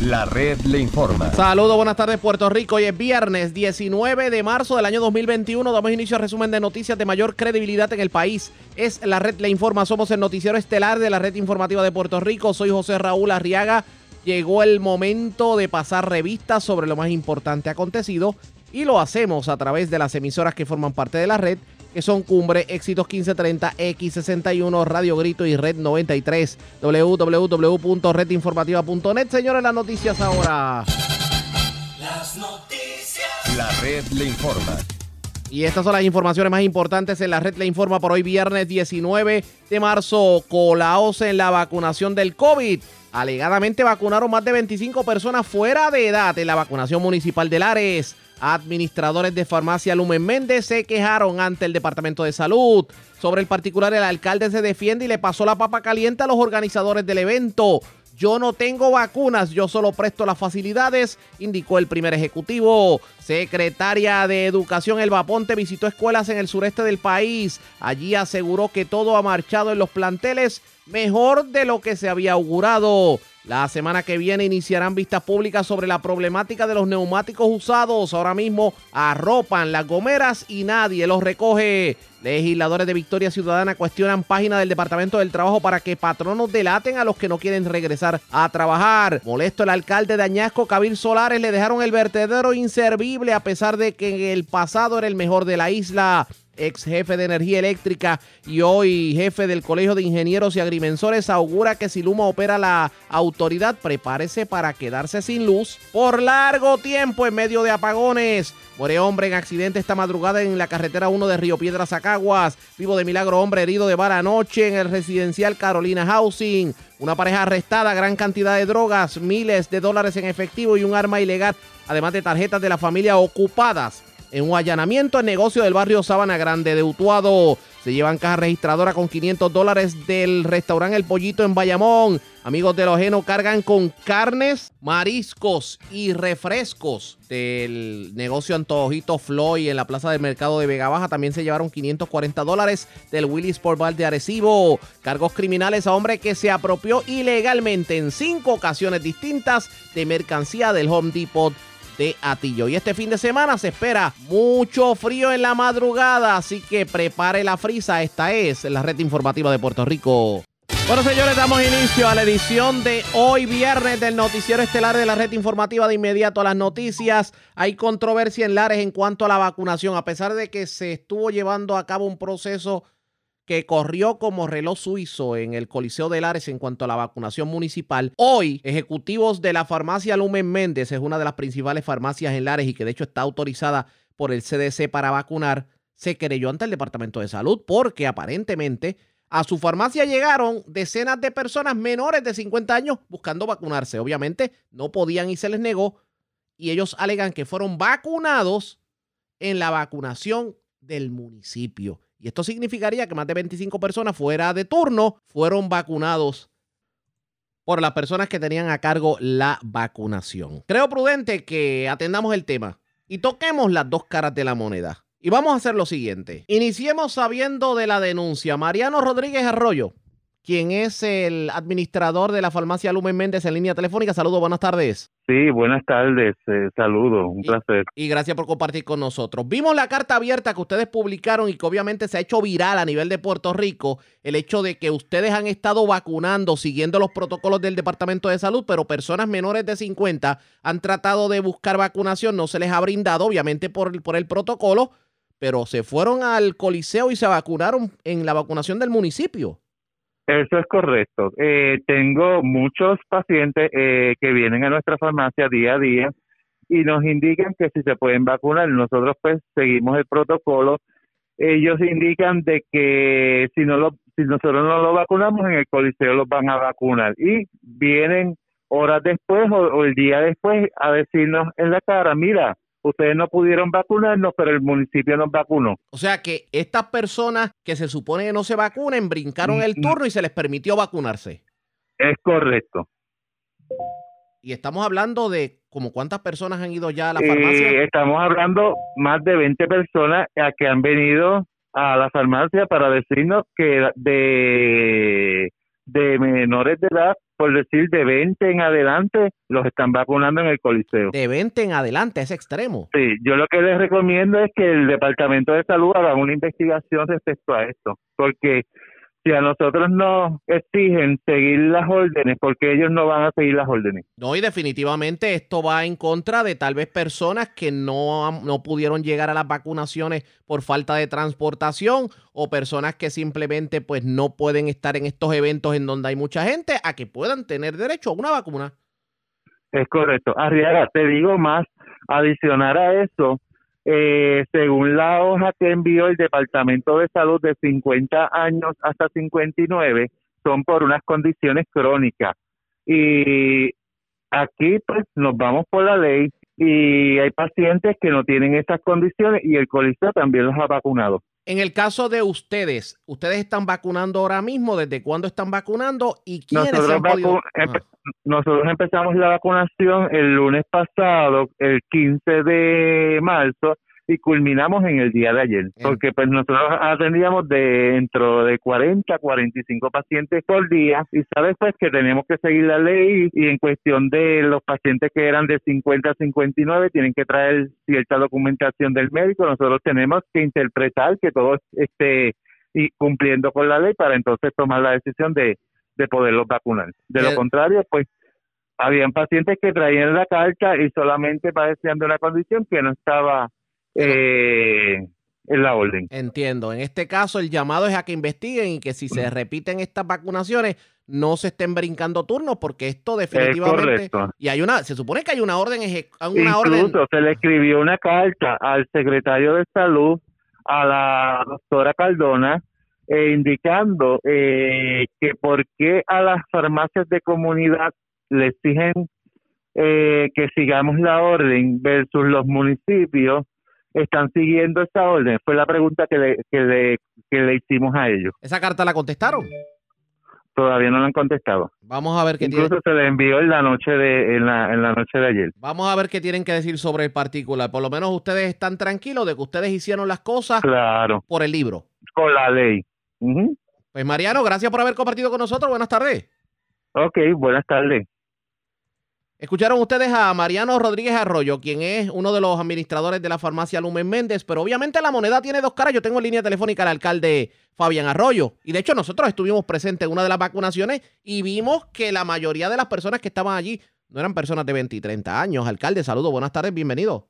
La red le informa. Saludos, buenas tardes Puerto Rico. Hoy es viernes 19 de marzo del año 2021. Damos inicio al resumen de noticias de mayor credibilidad en el país. Es La red le informa. Somos el noticiero estelar de la red informativa de Puerto Rico. Soy José Raúl Arriaga. Llegó el momento de pasar revistas sobre lo más importante acontecido y lo hacemos a través de las emisoras que forman parte de la red que son Cumbre, Éxitos 1530, X61, Radio Grito y Red 93. www.redinformativa.net. Señores, las noticias ahora. Las noticias. La red le informa. Y estas son las informaciones más importantes en la red le informa por hoy viernes 19 de marzo. Colaos en la vacunación del COVID. Alegadamente vacunaron más de 25 personas fuera de edad en la vacunación municipal de Lares. Administradores de farmacia Lumen Méndez se quejaron ante el Departamento de Salud. Sobre el particular, el alcalde se defiende y le pasó la papa caliente a los organizadores del evento. Yo no tengo vacunas, yo solo presto las facilidades, indicó el primer ejecutivo. Secretaria de Educación Elba Ponte visitó escuelas en el sureste del país. Allí aseguró que todo ha marchado en los planteles mejor de lo que se había augurado. La semana que viene iniciarán vistas públicas sobre la problemática de los neumáticos usados. Ahora mismo arropan las gomeras y nadie los recoge. Legisladores de Victoria Ciudadana cuestionan página del Departamento del Trabajo para que patronos delaten a los que no quieren regresar a trabajar. Molesto el alcalde de Añasco, Cabil Solares, le dejaron el vertedero inservible a pesar de que en el pasado era el mejor de la isla ex jefe de energía eléctrica y hoy jefe del Colegio de Ingenieros y Agrimensores, augura que si Luma opera la autoridad, prepárese para quedarse sin luz por largo tiempo en medio de apagones. Muere hombre en accidente esta madrugada en la carretera 1 de Río Piedras a Caguas. Vivo de milagro hombre herido de vara anoche en el residencial Carolina Housing. Una pareja arrestada, gran cantidad de drogas, miles de dólares en efectivo y un arma ilegal, además de tarjetas de la familia ocupadas en un allanamiento al negocio del barrio Sabana Grande de Utuado. Se llevan caja registradora con 500 dólares del restaurante El Pollito en Bayamón. Amigos de Ojeno cargan con carnes, mariscos y refrescos del negocio Antojito Floyd en la plaza del mercado de Vega Baja. También se llevaron 540 dólares del Willis Sport Bar de Arecibo. Cargos criminales a hombre que se apropió ilegalmente en cinco ocasiones distintas de mercancía del Home Depot de. Y este fin de semana se espera mucho frío en la madrugada, así que prepare la frisa. Esta es la red informativa de Puerto Rico. Bueno, señores, damos inicio a la edición de hoy viernes del noticiero estelar de la red informativa de inmediato a las noticias. Hay controversia en Lares en cuanto a la vacunación, a pesar de que se estuvo llevando a cabo un proceso que corrió como reloj suizo en el Coliseo de Lares en cuanto a la vacunación municipal. Hoy, ejecutivos de la farmacia Lumen Méndez, es una de las principales farmacias en Lares y que de hecho está autorizada por el CDC para vacunar, se querelló ante el Departamento de Salud porque aparentemente a su farmacia llegaron decenas de personas menores de 50 años buscando vacunarse. Obviamente no podían y se les negó y ellos alegan que fueron vacunados en la vacunación del municipio. Y esto significaría que más de 25 personas fuera de turno fueron vacunados por las personas que tenían a cargo la vacunación. Creo prudente que atendamos el tema y toquemos las dos caras de la moneda. Y vamos a hacer lo siguiente. Iniciemos sabiendo de la denuncia. Mariano Rodríguez Arroyo quien es el administrador de la farmacia Lumen Méndez en línea telefónica. Saludos, buenas tardes. Sí, buenas tardes, eh, saludos, un placer. Y gracias por compartir con nosotros. Vimos la carta abierta que ustedes publicaron y que obviamente se ha hecho viral a nivel de Puerto Rico, el hecho de que ustedes han estado vacunando siguiendo los protocolos del Departamento de Salud, pero personas menores de 50 han tratado de buscar vacunación, no se les ha brindado, obviamente por, por el protocolo, pero se fueron al Coliseo y se vacunaron en la vacunación del municipio. Eso es correcto. Eh, tengo muchos pacientes eh, que vienen a nuestra farmacia día a día y nos indican que si se pueden vacunar, nosotros pues seguimos el protocolo. Ellos indican de que si no lo, si nosotros no lo vacunamos en el coliseo los van a vacunar y vienen horas después o el día después a decirnos en la cara, mira, ustedes no pudieron vacunarnos, pero el municipio nos vacunó. O sea que estas personas que se supone que no se vacunen brincaron el mm, turno y se les permitió vacunarse. Es correcto. Y estamos hablando de como cuántas personas han ido ya a la farmacia. estamos hablando más de 20 personas que han venido a la farmacia para decirnos que de, de menores de edad por decir de 20 en adelante, los están vacunando en el Coliseo. De 20 en adelante, es extremo. Sí, yo lo que les recomiendo es que el Departamento de Salud haga una investigación respecto a esto, porque si a nosotros nos exigen seguir las órdenes, porque ellos no van a seguir las órdenes. No, y definitivamente esto va en contra de tal vez personas que no, no pudieron llegar a las vacunaciones por falta de transportación o personas que simplemente pues no pueden estar en estos eventos en donde hay mucha gente a que puedan tener derecho a una vacuna. Es correcto. Arriaga, te digo más, adicionar a eso, eh, según la hoja que envió el Departamento de Salud de 50 años hasta 59, son por unas condiciones crónicas. Y aquí pues nos vamos por la ley y hay pacientes que no tienen esas condiciones y el Coliseo también los ha vacunado. En el caso de ustedes, ¿ustedes están vacunando ahora mismo? ¿Desde cuándo están vacunando? ¿Y quiénes nosotros, han podido? empe nosotros empezamos la vacunación el lunes pasado, el 15 de marzo, y culminamos en el día de ayer, porque pues nosotros atendíamos dentro de 40 a 45 pacientes por día y sabes pues que tenemos que seguir la ley y en cuestión de los pacientes que eran de 50 a 59 tienen que traer cierta documentación del médico, nosotros tenemos que interpretar que todo esté y cumpliendo con la ley para entonces tomar la decisión de, de poderlos vacunar. De lo contrario, pues habían pacientes que traían la carta y solamente padecían de una condición que no estaba eh, en la orden. Entiendo. En este caso, el llamado es a que investiguen y que si se repiten estas vacunaciones, no se estén brincando turnos, porque esto definitivamente. Y hay una, se supone que hay una orden. Una Incluso se le escribió una carta al secretario de Salud, a la doctora Cardona, eh, indicando eh, que por qué a las farmacias de comunidad le exigen eh, que sigamos la orden versus los municipios están siguiendo esa orden? Fue la pregunta que le, que le, que le hicimos a ellos. ¿Esa carta la contestaron? Todavía no la han contestado. Vamos a ver qué Incluso se le envió en la noche de en la, en la noche de ayer. Vamos a ver qué tienen que decir sobre el particular. Por lo menos ustedes están tranquilos de que ustedes hicieron las cosas claro. por el libro. Con la ley. Pues Mariano, gracias por haber compartido con nosotros. Buenas tardes. Ok, buenas tardes. Escucharon ustedes a Mariano Rodríguez Arroyo, quien es uno de los administradores de la farmacia Lumen Méndez, pero obviamente la moneda tiene dos caras. Yo tengo en línea telefónica al alcalde Fabián Arroyo. Y de hecho nosotros estuvimos presentes en una de las vacunaciones y vimos que la mayoría de las personas que estaban allí no eran personas de 20 y 30 años. Alcalde, saludos, buenas tardes, bienvenido.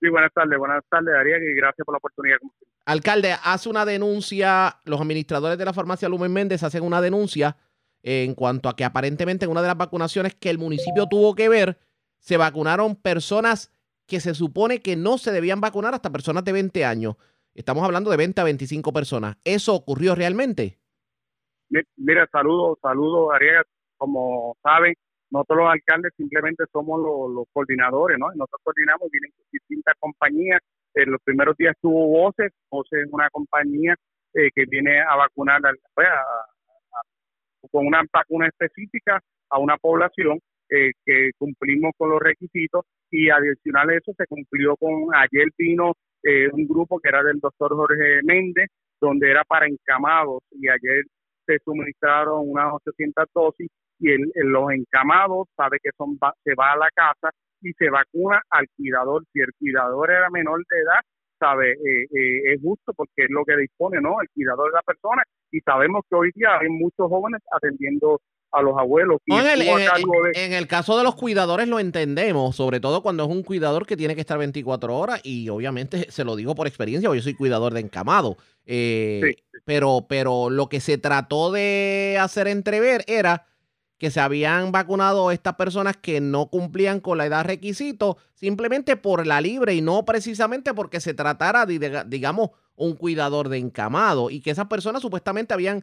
Sí, buenas tardes, buenas tardes, Ariel, y gracias por la oportunidad. Alcalde, hace una denuncia, los administradores de la farmacia Lumen Méndez hacen una denuncia en cuanto a que aparentemente en una de las vacunaciones que el municipio tuvo que ver, se vacunaron personas que se supone que no se debían vacunar hasta personas de 20 años. Estamos hablando de 20 a 25 personas. ¿Eso ocurrió realmente? Mira, saludos, saludos, Ariel. Como saben, nosotros los alcaldes simplemente somos los, coordinadores, ¿no? Nosotros coordinamos, vienen distintas compañías. En los primeros días tuvo Voces, Voces es una compañía eh, que viene a vacunar pues, a, con una vacuna específica a una población eh, que cumplimos con los requisitos y adicional a eso se cumplió con, ayer vino eh, un grupo que era del doctor Jorge Méndez, donde era para encamados y ayer se suministraron unas 800 dosis y el, los encamados sabe que son se va a la casa y se vacuna al cuidador. Si el cuidador era menor de edad, sabe, eh, eh, es justo porque es lo que dispone, ¿no? El cuidador de la persona y sabemos que hoy día hay muchos jóvenes atendiendo a los abuelos. en, el, caso de los cuidadores lo entendemos, sobre todo cuando es un cuidador que tiene que estar 24 horas y obviamente se lo digo por experiencia, yo soy cuidador de encamado. Eh, pero, pero lo que se trató de hacer entrever era que se habían vacunado estas personas que no cumplían con la edad requisito simplemente por la libre y no precisamente porque se tratara de, digamos, un cuidador de encamado y que esas personas supuestamente habían,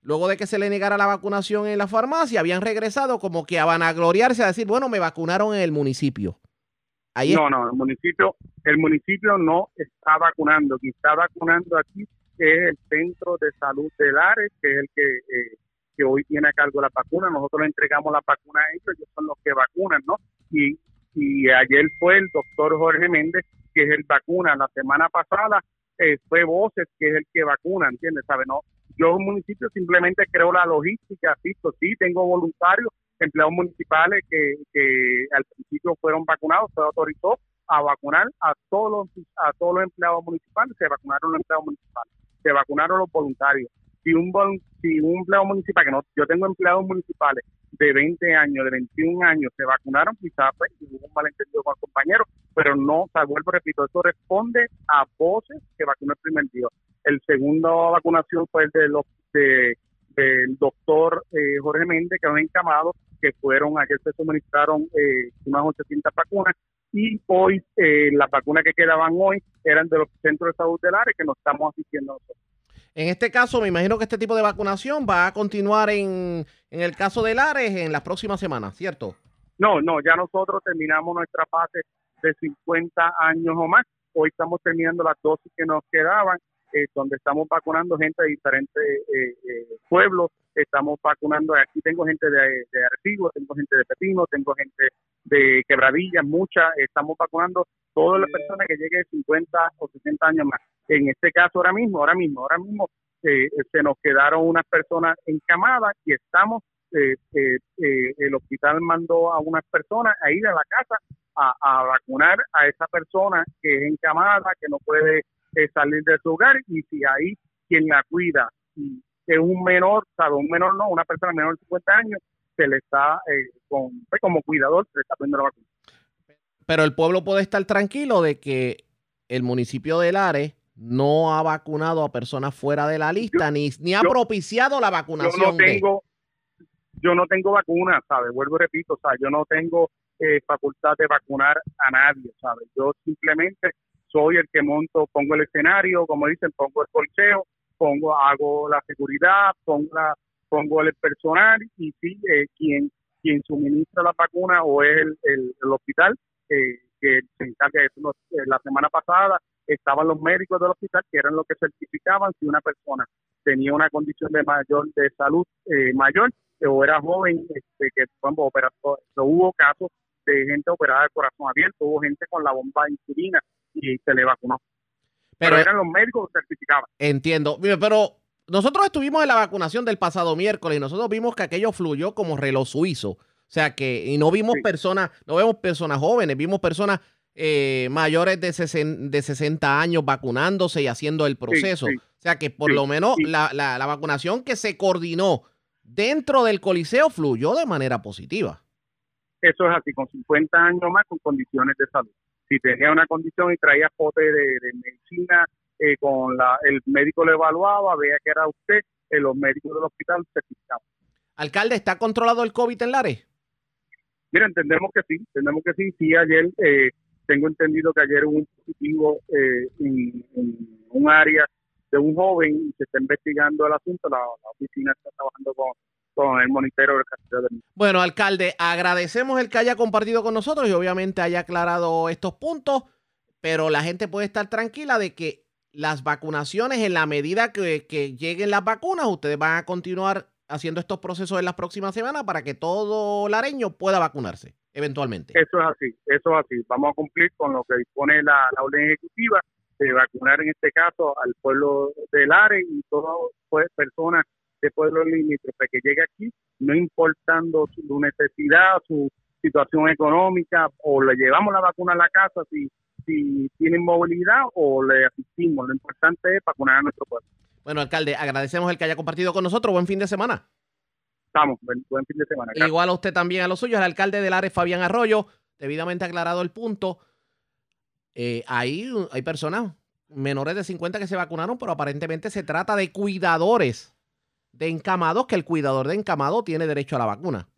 luego de que se le negara la vacunación en la farmacia, habían regresado como que a vanagloriarse a decir, bueno, me vacunaron en el municipio. Ahí no, no, el municipio, el municipio no está vacunando. Quien está vacunando aquí es el Centro de Salud de Lares, que es el que eh, que hoy tiene a cargo la vacuna, nosotros le entregamos la vacuna a ellos, ellos son los que vacunan, ¿no? Y, y ayer fue el doctor Jorge Méndez, que es el vacuna, la semana pasada eh, fue Voces, que es el que vacuna, ¿entiendes? ¿Sabe? No, Yo, un municipio, simplemente creo la logística, asisto, sí, tengo voluntarios, empleados municipales que, que al principio fueron vacunados, se autorizó a vacunar a todos los, a todos los empleados municipales, se vacunaron los empleados municipales, se vacunaron los voluntarios. Si un, si un empleado municipal, que no, yo tengo empleados municipales de 20 años, de 21 años, se vacunaron, quizás pues, hubo un malentendido con el compañero, pero no, o sea, vuelvo, repito, eso responde a voces que vacunó el primer día. El segundo vacunación fue el de los de, del doctor eh, Jorge Méndez, que han encamado, que fueron, ayer se suministraron eh, unas 800 vacunas, y hoy eh, las vacunas que quedaban hoy eran de los centros de salud del área que nos estamos asistiendo nosotros. En este caso, me imagino que este tipo de vacunación va a continuar en, en el caso de Lares en las próximas semanas, ¿cierto? No, no, ya nosotros terminamos nuestra fase de 50 años o más. Hoy estamos terminando las dosis que nos quedaban, eh, donde estamos vacunando gente de diferentes eh, eh, pueblos. Estamos vacunando, aquí tengo gente de, de tengo gente de Pepino, tengo gente de Quebradillas, muchas. Estamos vacunando todas las personas que lleguen de 50 o 60 años más. En este caso, ahora mismo, ahora mismo, ahora mismo eh, se nos quedaron unas personas encamadas y estamos, eh, eh, el hospital mandó a unas personas a ir a la casa a, vacunar a esa persona que es encamada, que no puede salir de su hogar y si ahí quien la cuida y es un menor, sabe, un menor no, una persona menor de 50 años, se le está, con, pues, como cuidador, se le está poniendo la vacuna. Pero el pueblo puede estar tranquilo de que el municipio de Lares no ha vacunado a personas fuera de la lista, ni, ni ha propiciado la vacunación. Yo no tengo, yo no tengo vacuna, ¿sabes? Vuelvo y repito, o sea, yo no tengo eh, facultad de vacunar a nadie, ¿sabes? Yo simplemente soy el que monto, pongo el escenario, como dicen, pongo el colcheo, pongo, hago la seguridad, pongo, pongo el personal y sí, eh, quien, quien suministra la vacuna o es el, el, hospital eh, que se encarga de eso. La semana pasada estaban los médicos del hospital que eran los que certificaban si una persona tenía una condición de mayor de salud eh, mayor o era joven este, que bueno, hubo casos de gente operada de corazón abierto hubo gente con la bomba de insulina y se le vacunó pero, eran los médicos que certificaban entiendo pero nosotros estuvimos en la vacunación del pasado miércoles y nosotros vimos que aquello fluyó como reloj suizo o sea que y no vimos personas no vemos personas jóvenes vimos personas eh, mayores de, 60, de 60 años vacunándose y haciendo el proceso. O sea que por lo menos la, la, vacunación que se coordinó dentro del Coliseo fluyó de manera positiva. Eso es así, con 50 años más con condiciones de salud. Si tenía una condición y traía pote de, medicina, eh, con la, el médico lo evaluaba, veía que era usted, eh, los médicos del hospital certificaban. Alcalde, ¿está controlado el COVID en Lares? Mira, entendemos que sí, entendemos que sí. Sí, ayer eh, tengo entendido que ayer hubo un positivo eh, en, un área de un joven y se está investigando el asunto. La, oficina está trabajando con, con el monitoreo del castillo de Bueno, alcalde, agradecemos el que haya compartido con nosotros y obviamente haya aclarado estos puntos, pero la gente puede estar tranquila de que las vacunaciones, en la medida que, que lleguen las vacunas, ustedes van a continuar haciendo estos procesos en las próximas semanas para que todo lareño pueda vacunarse eventualmente. Eso es así, eso es así. Vamos a cumplir con lo que dispone la, orden ejecutiva de vacunar en este caso al pueblo del área y todas pues, personas de pueblo limítrofe que llegue aquí, no importando su necesidad, su situación económica, o le llevamos la vacuna a la casa si, si tienen movilidad o le asistimos. Lo importante es vacunar a nuestro pueblo. Bueno, alcalde, agradecemos el que haya compartido con nosotros. Buen fin de semana estamos. Buen, fin de semana. Igual a usted también, a los suyos, el alcalde del área, Fabián Arroyo, debidamente aclarado el punto. Eh, ahí hay personas menores de 50 que se vacunaron, pero aparentemente se trata de cuidadores de encamados, que el cuidador de encamado tiene derecho a la vacuna.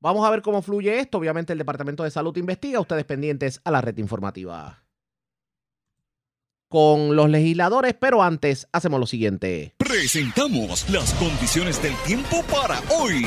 Vamos a ver cómo fluye esto. Obviamente el Departamento de Salud investiga. Ustedes pendientes a la red informativa con los legisladores, pero antes hacemos lo siguiente. Presentamos las condiciones del tiempo para hoy.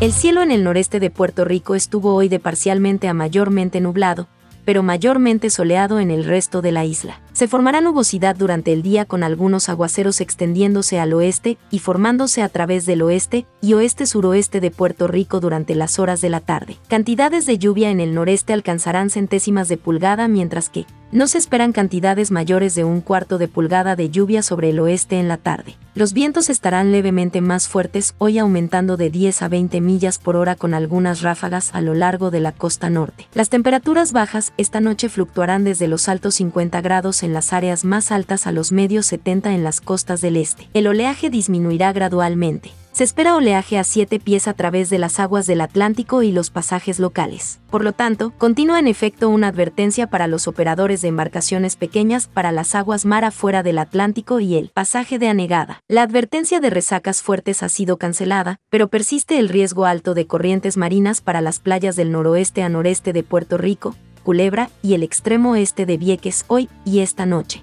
El cielo en el noreste de Puerto Rico estuvo hoy de parcialmente a mayormente nublado, pero mayormente soleado en el resto de la isla. Se formará nubosidad durante el día con algunos aguaceros extendiéndose al oeste y formándose a través del oeste y oeste-suroeste de Puerto Rico durante las horas de la tarde. Cantidades de lluvia en el noreste alcanzarán centésimas de pulgada mientras que, No se esperan cantidades mayores de un cuarto de pulgada de lluvia sobre el oeste en la tarde. Los vientos estarán levemente más fuertes, hoy aumentando de 10 a 20 millas por hora con algunas ráfagas a lo largo de la costa norte. Las temperaturas bajas esta noche fluctuarán desde los altos 50 grados en las áreas más altas a los medios 70 en las costas del este. El oleaje disminuirá gradualmente. Se espera oleaje a 7 pies a través de las aguas del Atlántico y los pasajes locales. Por lo tanto, continúa en efecto una advertencia para los operadores de embarcaciones pequeñas para las aguas mar afuera del Atlántico y el pasaje de anegada. La advertencia de resacas fuertes ha sido cancelada, pero persiste el riesgo alto de corrientes marinas para las playas del noroeste a noreste de Puerto Rico, Culebra y el extremo oeste de Vieques hoy y esta noche.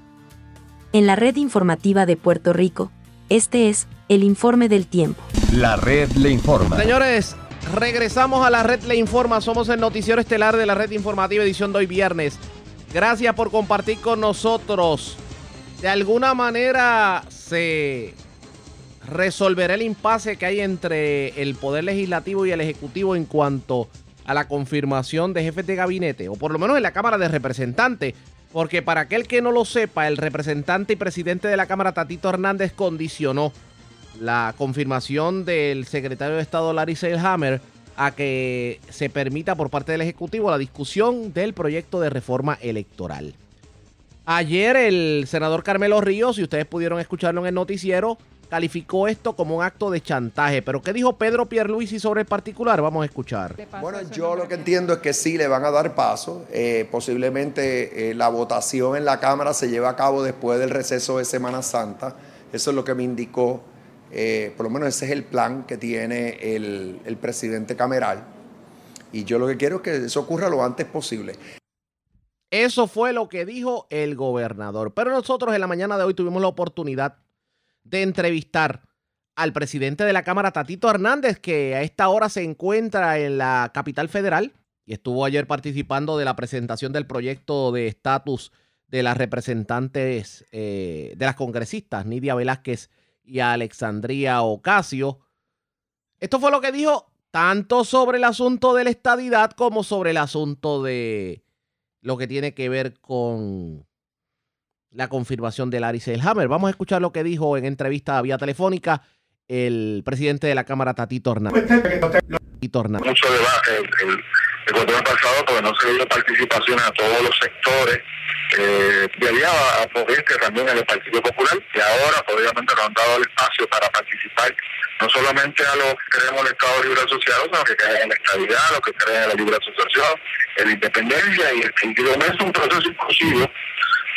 En la red informativa de Puerto Rico, este es el informe del tiempo. La red le informa. Señores, regresamos a la red le informa. Somos el noticiero estelar de la red informativa edición de hoy viernes. Gracias por compartir con nosotros. De alguna manera se resolverá el impasse que hay entre el Poder Legislativo y el Ejecutivo en cuanto a la confirmación de jefes de gabinete, o por lo menos en la Cámara de Representantes. Porque para aquel que no lo sepa, el representante y presidente de la Cámara, Tatito Hernández, condicionó la confirmación del secretario de Estado Larry Selhammer a que se permita por parte del Ejecutivo la discusión del proyecto de reforma electoral. Ayer el senador Carmelo Ríos, si ustedes pudieron escucharlo en el noticiero, calificó esto como un acto de chantaje. Pero ¿qué dijo Pedro Pierluisi sobre el particular? Vamos a escuchar. Bueno, yo lo que entiendo es que sí le van a dar paso. Eh, posiblemente eh, la votación en la Cámara se lleva a cabo después del receso de Semana Santa. Eso es lo que me indicó eh, por lo menos ese es el plan que tiene el, el presidente Cameral. Y yo lo que quiero es que eso ocurra lo antes posible. Eso fue lo que dijo el gobernador. Pero nosotros en la mañana de hoy tuvimos la oportunidad de entrevistar al presidente de la Cámara, Tatito Hernández, que a esta hora se encuentra en la capital federal y estuvo ayer participando de la presentación del proyecto de estatus de las representantes, eh, de las congresistas, Nidia Velázquez y a Alexandria Ocasio. Esto fue lo que dijo tanto sobre el asunto de la estadidad como sobre el asunto de lo que tiene que ver con la confirmación de Larry Selhammer. Vamos a escuchar lo que dijo en entrevista vía telefónica el presidente de la Cámara, Tatito Hernández. Mucho debate el, el, pasado porque no se dio participación a todos los sectores eh, y había apoyante también en el Partido Popular y ahora pues, obviamente nos han dado el espacio para participar no solamente a los que creemos en el Estado Libre Asociado, sino que creen en la estabilidad, los que creen en la libre asociación, en la independencia y el sentido es un proceso inclusivo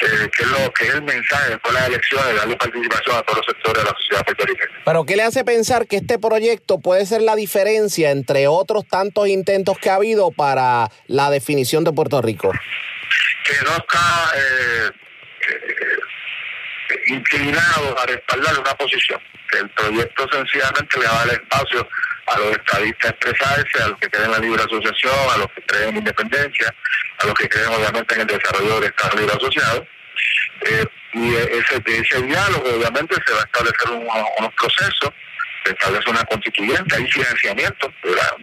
eh, que es lo que es el mensaje después de las elecciones, darle participación a todos los sectores de la sociedad puertorriqueña. Pero ¿qué le hace pensar que este proyecto puede ser la diferencia entre otros tantos intentos que ha habido para la definición de Puerto Rico? Que no está eh, eh, inclinado a respaldar una posición, que el proyecto sencillamente le va a dar espacio a los estadistas expresarse, a los que creen en la libre asociación, a los que creen en independencia, a los que creen obviamente en el desarrollo del Estado libre asociado. Eh, y ese, ese diálogo obviamente se va a establecer unos procesos, se establece una constituyente, hay financiamiento,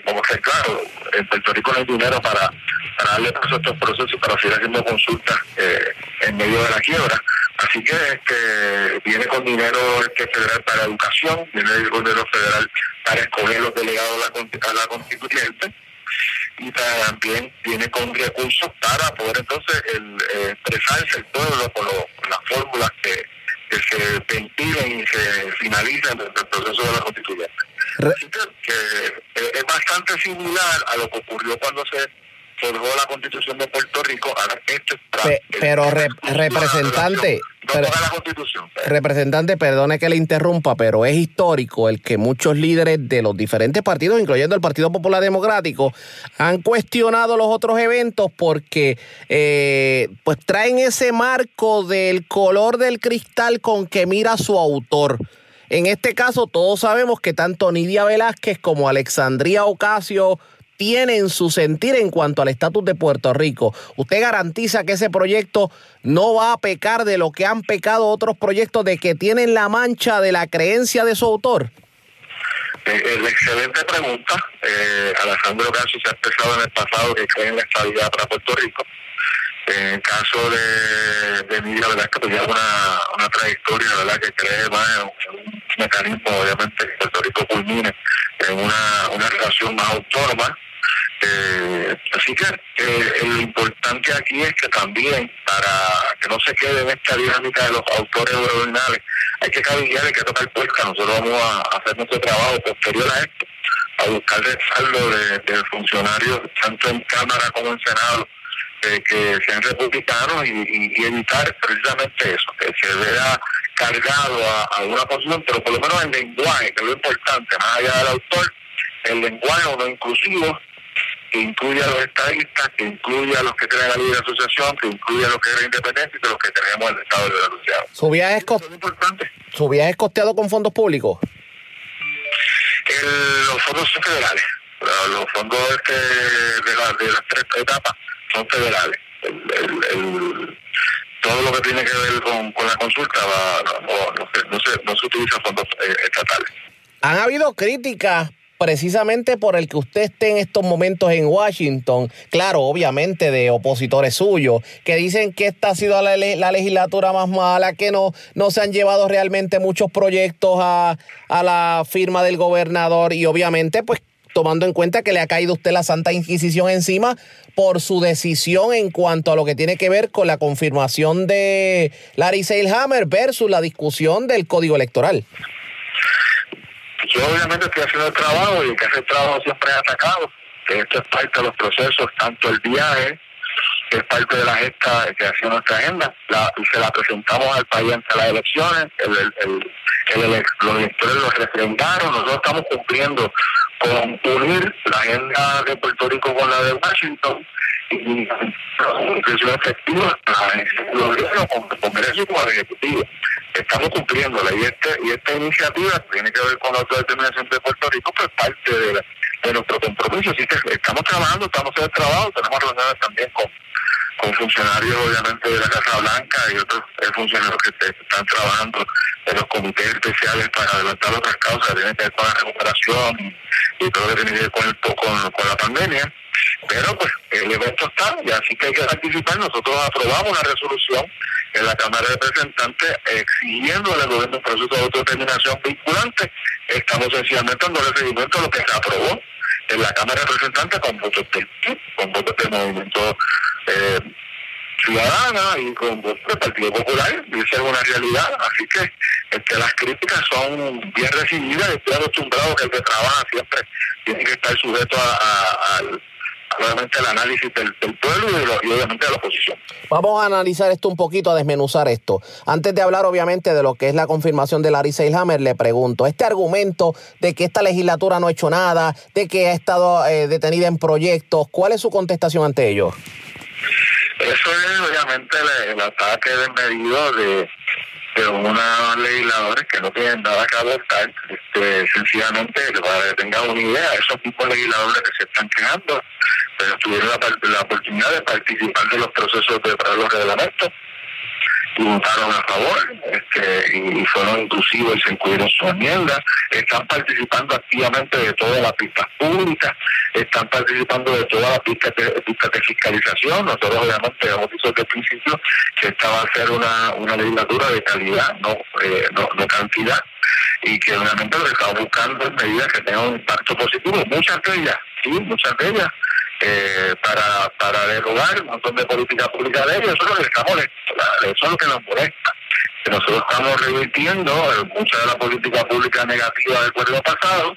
vamos a ser claros, en Puerto Rico no hay dinero para, para darle paso a estos procesos para seguir haciendo consultas eh, en medio de la quiebra. Así que este, viene con dinero este federal para educación, viene el dinero federal para escoger los delegados a la, constituyente y también viene con recursos para poder entonces el, eh, expresarse el pueblo con, las fórmulas que, se ventilen y se finalicen dentro del proceso de la constituyente. Así que, eh, es bastante similar a lo que ocurrió cuando se la constitución de Puerto Rico, ahora esto Pero representante, representante, perdone que le interrumpa, pero es histórico el que muchos líderes de los diferentes partidos, incluyendo el Partido Popular Democrático, han cuestionado los otros eventos porque eh, pues traen ese marco del color del cristal con que mira su autor. En este caso, todos sabemos que tanto Nidia Velázquez como Alexandria Ocasio tienen su sentir en cuanto al estatus de Puerto Rico. ¿Usted garantiza que ese proyecto no va a pecar de lo que han pecado otros proyectos de que tienen la mancha de la creencia de su autor? Eh, eh excelente pregunta. Eh, Alejandro Casio se ha expresado en el pasado que cree en la estabilidad para Puerto Rico. En el caso de, de Emilia, verdad que tenía una, una trayectoria, verdad que cree más en un, mecanismo, obviamente, que Puerto Rico culmine en una, una relación más autónoma. Eh, así que eh, lo importante aquí es que también, para que no se quede en esta dinámica de los autores originales, hay que cabildear, hay que tocar puerta. Nosotros vamos a hacer nuestro trabajo posterior a esto, a buscar respaldo de, de funcionarios, tanto en Cámara como en Senado, eh, que sean republicanos y, y, evitar precisamente eso, que se vea cargado a, a, una posición, pero por lo menos el lenguaje, que es lo importante, más allá del autor, el lenguaje o no inclusivo, que incluya a los estadistas, que incluya a los que creen la libre asociación, que incluya a los que creen independencia y que los que tenemos el Estado de Asociado. ¿Su viaje es, cost... ¿Su viaje es costeado con fondos públicos? El, los fondos son federales. Los fondos este de, la, de las tres etapas son federales. El, todo lo que tiene que ver con, con la consulta va, no, no, no, se, no, se, no se utiliza fondos eh, estatales. Han habido críticas precisamente por el que usted esté en estos momentos en Washington, claro, obviamente de opositores suyos, que dicen que esta ha sido la, la legislatura más mala, que no, no se han llevado realmente muchos proyectos a, a la firma del gobernador y obviamente pues tomando en cuenta que le ha caído usted la Santa Inquisición encima por su decisión en cuanto a lo que tiene que ver con la confirmación de Larry Seilhammer versus la discusión del Código Electoral. Yo obviamente estoy haciendo el trabajo y que ese trabajo siempre es atacado, que esto es parte de los procesos, tanto el viaje, que es parte de la gesta que hacía nuestra agenda, la, se la presentamos al país ante las elecciones, el, el, el, el, los electores lo refrendaron, nosotros estamos cumpliendo con unir la agenda de Puerto Rico con la de Washington y inclusión efectiva el con el Congreso y con el Ejecutivo. Estamos cumpliéndola y, este, y esta iniciativa tiene que ver con la autodeterminación de Puerto Rico, pues parte de, la, de nuestro compromiso. Así que estamos trabajando, estamos en el trabajo, tenemos reuniones también con con funcionarios obviamente de la Casa Blanca y otros funcionarios que están trabajando en los comités especiales para adelantar otras causas que tienen que ver con la recuperación y, todo lo que tiene que ver con, el, con, con la pandemia. Pero pues el evento está y así que hay que participar. Nosotros aprobamos una resolución en la Cámara de Representantes exigiendo al gobierno un proceso de autodeterminación vinculante. Estamos sencillamente dando seguimiento a lo que se aprobó en la Cámara de Representantes con votos del con votos del movimiento eh, ciudadana y con votos del Partido Popular, y esa es una realidad. Así que este, las críticas son bien recibidas. Estoy acostumbrado que el que trabaja siempre tiene que estar sujeto a, a, obviamente el análisis del, del pueblo y, de lo, y, obviamente de la oposición. Vamos a analizar esto un poquito, a desmenuzar esto. Antes de hablar obviamente de lo que es la confirmación de Larry Seilhammer, le pregunto, este argumento de que esta legislatura no ha hecho nada, de que ha estado eh, detenida en proyectos, ¿cuál es su contestación ante ello? Eso es obviamente el, el ataque desmedido de, de unos legisladores que no tienen nada que abortar, este, sencillamente para que tengan una idea, esos de legisladores que se están quejando, pero tuvieron la, la oportunidad de participar de los procesos de para los reglamentos votaron a favor este, y fueron inclusivos y se incluyeron su enmienda, están participando activamente de todas las pistas públicas, están participando de todas las pistas de, de fiscalización, nosotros obviamente hemos dicho desde el principio que esta va a ser una, una legislatura de calidad, no, eh, no, no cantidad, y que obviamente lo estamos buscando es medidas que tengan un impacto positivo, muchas de ellas, sí, muchas de ellas, eh, para, para derogar un montón de política pública de ellos. Eso es lo que está molesto, eso es lo que nos molesta. Nosotros estamos revirtiendo mucha de la política pública negativa del pueblo pasado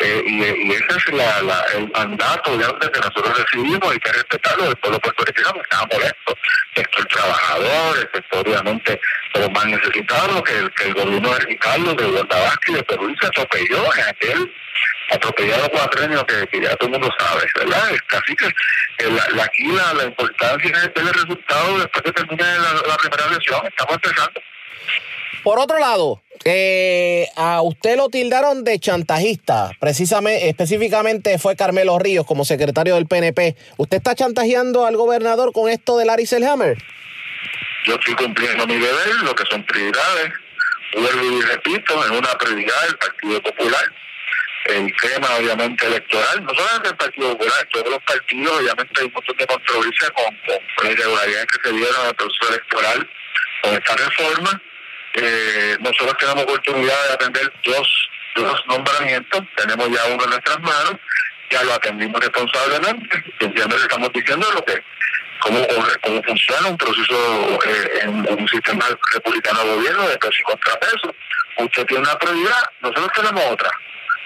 eh, y, y, ese es la, el mandato obviamente que nosotros recibimos y que respetarlo del pueblo puertorriqueño que estaba molesto. Sector trabajador, el sector obviamente los más necesitados, que el, gobierno de Ricardo, de Huerta Vázquez, de Perú se atropelló en aquel atropellado cuatrenio que, que ya todo el mundo sabe, ¿verdad? Así que la, aquí la, la importancia es ver el resultado después que termine la, la primera sesión. Estamos empezando. Por otro lado, eh, a usted lo tildaron de chantajista, precisamente, específicamente fue Carmelo Ríos como secretario del PNP. ¿Usted está chantajeando al gobernador con esto de Larry Selhammer? Yo estoy cumpliendo mi deber, lo que son prioridades. Vuelvo y repito, es una prioridad del Partido Popular el tema obviamente electoral, no solamente el Partido Popular, todos los partidos, obviamente hay un montón de controversia con, con, irregularidades que se dieron en el proceso electoral con esta reforma. Eh, nosotros tenemos oportunidad de atender dos, dos nombramientos, tenemos ya uno en nuestras manos, ya lo atendimos responsablemente, entiendo que estamos diciendo lo que cómo, cómo funciona un proceso eh, en, un sistema republicano de gobierno de peso y contrapeso. Usted tiene una prioridad, nosotros tenemos otra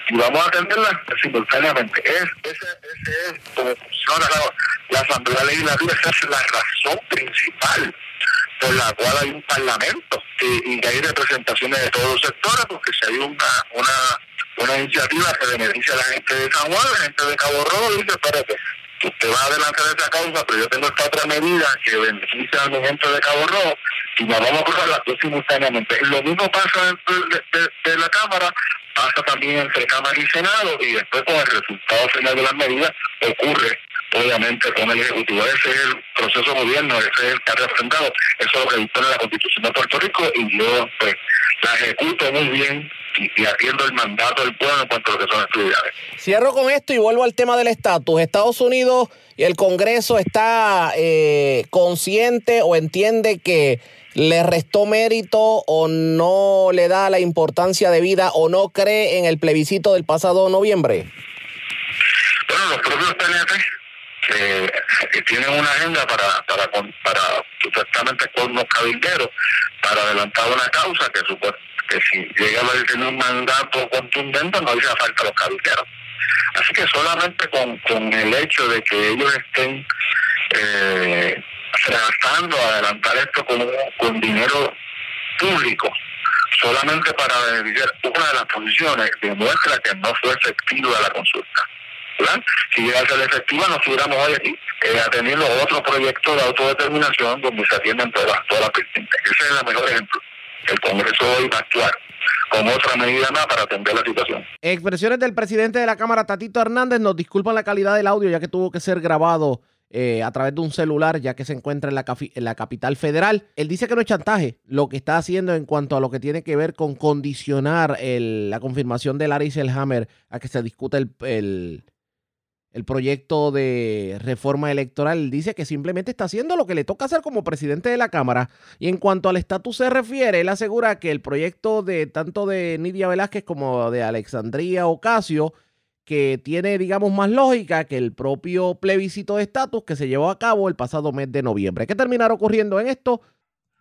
y vamos a atenderla simultáneamente. Es, ese, ese es como funciona la, Asamblea Legislativa, esa es la razón principal por la cual hay un parlamento y, y hay representaciones de todos los sectores, porque si hay una, una, una iniciativa que beneficia a la gente de San Juan, la gente de Cabo Rojo, dice, espérate, usted va a adelantar esa causa, pero yo tengo esta otra medida que beneficia al movimiento de Cabo Rojo y nos vamos a cruzar las dos simultáneamente. Lo mismo pasa dentro de, la Cámara, pasa también entre Cámara y Senado y después con el resultado final de las medidas ocurre obviamente con el Ejecutivo. Ese es el proceso de gobierno, ese es el que ha refrendado, eso es lo que dispone la Constitución de Puerto Rico y yo pues la ejecuto muy bien y, atiendo el mandato del pueblo en cuanto a lo que son actividades. Cierro con esto y vuelvo al tema del estatus. Estados Unidos y el Congreso está eh, consciente o entiende que le restó mérito o no le da la importancia de vida o no cree en el plebiscito del pasado noviembre? Bueno, los propios PNP que tienen una agenda para, para, para supuestamente con los cabilderos para adelantar una causa que supuestamente que si llega a tener un mandato contundente no hace falta los cabilderos. Así que solamente con, con el hecho de que ellos estén eh, tratando de adelantar esto con, con dinero público, solamente para beneficiar una de las posiciones, demuestra que no fue efectiva la consulta. ¿verdad? Si llega a ser efectiva, no estuviéramos hoy aquí eh, atendiendo otro proyecto de autodeterminación donde se atienden todas, todas las Ese es el mejor ejemplo el Congreso hoy va a actuar con otra medida más para atender la situación. Expresiones del presidente de la Cámara, Tatito Hernández, nos disculpan la calidad del audio ya que tuvo que ser grabado eh, a través de un celular ya que se encuentra en la, capital federal. Él dice que no es chantaje lo que está haciendo en cuanto a lo que tiene que ver con condicionar la confirmación de Larry Selhammer a que se discute el el proyecto de reforma electoral. Dice que simplemente está haciendo lo que le toca hacer como presidente de la Cámara. Y en cuanto al estatus se refiere, él asegura que el proyecto de tanto de Nidia Velázquez como de Alexandria Ocasio, que tiene, digamos, más lógica que el propio plebiscito de estatus que se llevó a cabo el pasado mes de noviembre. ¿Qué terminará ocurriendo en esto?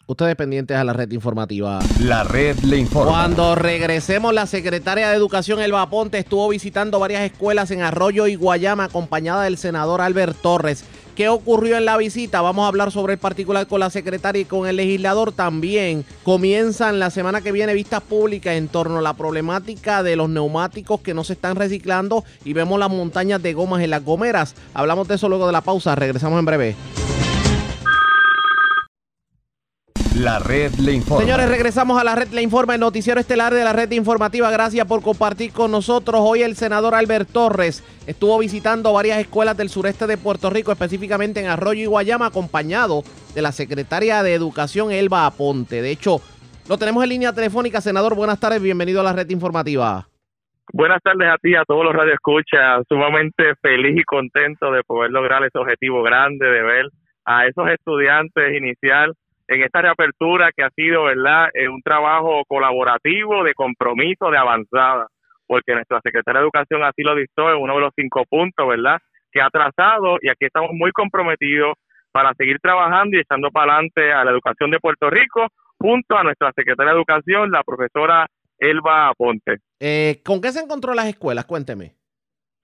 Ustedes pendientes a la red informativa. La red le informa. Cuando regresemos, la secretaria de Educación, Elba Ponte, estuvo visitando varias escuelas en Arroyo y Guayama, acompañada del senador Albert Torres. ¿Qué ocurrió en la visita? Vamos a hablar sobre el particular con la secretaria y con el legislador también. Comienzan la semana que viene vistas públicas en torno a la problemática de los neumáticos que no se están reciclando y vemos las montañas de gomas en las gomeras. Hablamos de eso luego de la pausa. Regresamos en breve. La red le informa. Señores, regresamos a la red le informa, el noticiero estelar de la red informativa. Gracias por compartir con nosotros. Hoy el senador Albert Torres estuvo visitando varias escuelas del sureste de Puerto Rico, específicamente en Arroyo y Guayama, acompañado de la secretaria de Educación, Elba Aponte. De hecho, lo tenemos en línea telefónica. Senador, buenas tardes, bienvenido a la red informativa. Buenas tardes a ti, a todos los radioescuchas. Sumamente feliz y contento de poder lograr ese objetivo grande de ver a esos estudiantes inicial en esta reapertura que ha sido, ¿verdad?, eh, un trabajo colaborativo, de compromiso, de avanzada, porque nuestra secretaria de Educación así lo dictó en uno de los cinco puntos, ¿verdad?, que ha trazado y aquí estamos muy comprometidos para seguir trabajando y echando para adelante a la educación de Puerto Rico junto a nuestra secretaria de Educación, la profesora Elba Ponte. Eh, ¿Con qué se encontró las escuelas? Cuénteme.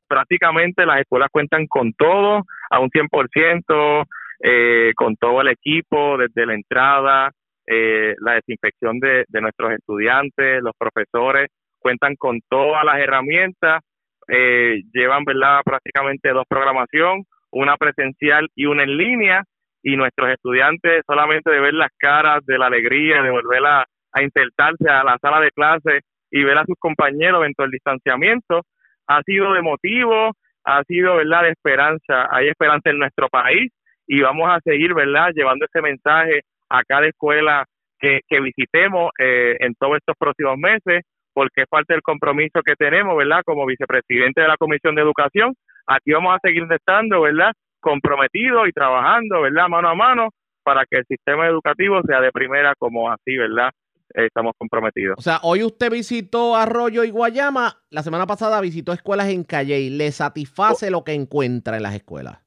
Prácticamente las escuelas cuentan con todo a un 100%, eh, con todo el equipo, desde la entrada, eh, la desinfección de, nuestros estudiantes, los profesores, cuentan con todas las herramientas, eh, llevan verdad prácticamente dos programación, una presencial y una en línea, y nuestros estudiantes solamente de ver las caras de la alegría, de volver a, a insertarse a la sala de clase y ver a sus compañeros dentro del distanciamiento, ha sido de motivo, ha sido verdad de esperanza, hay esperanza en nuestro país, y vamos a seguir, ¿verdad?, llevando ese mensaje a cada escuela que, visitemos eh, en todos estos próximos meses, porque es parte del compromiso que tenemos, ¿verdad? Como vicepresidente de la Comisión de Educación, aquí vamos a seguir estando, ¿verdad? Comprometidos y trabajando, ¿verdad? Mano a mano para que el sistema educativo sea de primera como así, ¿verdad? Estamos comprometidos. O sea, hoy usted visitó Arroyo y Guayama, la semana pasada visitó escuelas en Calle. ¿Le satisface lo que encuentra en las escuelas?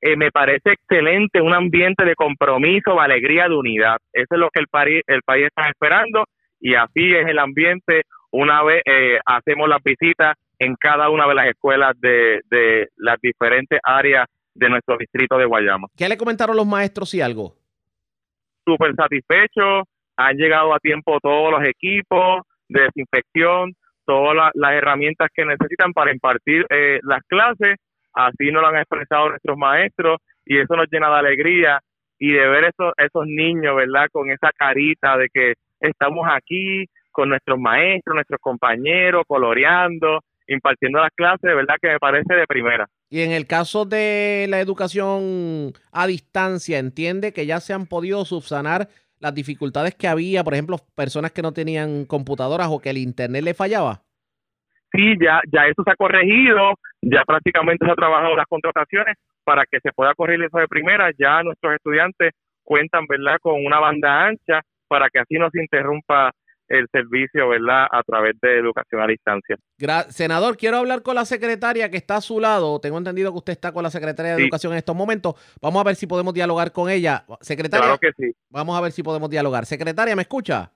Eh, me parece excelente, un ambiente de compromiso, de alegría, de unidad. Eso es lo que el país, el país está esperando y así es el ambiente una vez eh, hacemos las visitas en cada una de las escuelas de, de las diferentes áreas de nuestro distrito de Guayama. ¿Qué le comentaron los maestros y algo? Súper satisfechos, han llegado a tiempo todos los equipos de desinfección, todas las herramientas que necesitan para impartir eh, las clases, así nos lo han expresado nuestros maestros y eso nos llena de alegría y de ver esos, esos niños, ¿verdad? Con esa carita de que estamos aquí con nuestros maestros, nuestros compañeros, coloreando, impartiendo las clases, de verdad que me parece de primera. Y en el caso de la educación a distancia, ¿entiende que ya se han podido subsanar las dificultades que había, por ejemplo, personas que no tenían computadoras o que el Internet le fallaba? Sí, ya, ya eso se ha corregido, ya prácticamente se ha trabajado las contrataciones para que se pueda corregir eso de primera. Ya nuestros estudiantes cuentan, ¿verdad?, con una banda ancha para que así no se interrumpa el servicio, ¿verdad?, a través de educación a distancia. Senador, quiero hablar con la secretaria que está a su lado. Tengo entendido que usted está con la secretaria de Educación en estos momentos. Vamos a ver si podemos dialogar con ella. Secretaria. Claro que sí. Vamos a ver si podemos dialogar. Secretaria, ¿me escucha?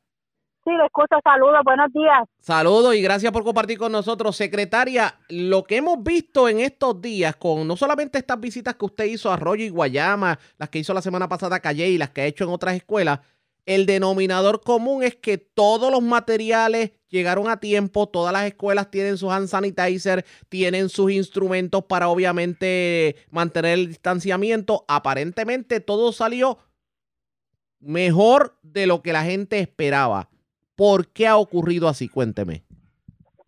Sí, le escucho. Saludos, buenos días. Saludos y gracias por compartir con nosotros. Secretaria, lo que hemos visto en estos días con no solamente estas visitas que usted hizo a Arroyo y Guayama, las que hizo la semana pasada a Calle y las que ha hecho en otras escuelas, el denominador común es que todos los materiales llegaron a tiempo, todas las escuelas tienen sus hand sanitizer, tienen sus instrumentos para obviamente mantener el distanciamiento. Aparentemente todo salió mejor de lo que la gente esperaba. ¿Por qué ha ocurrido así? Cuénteme.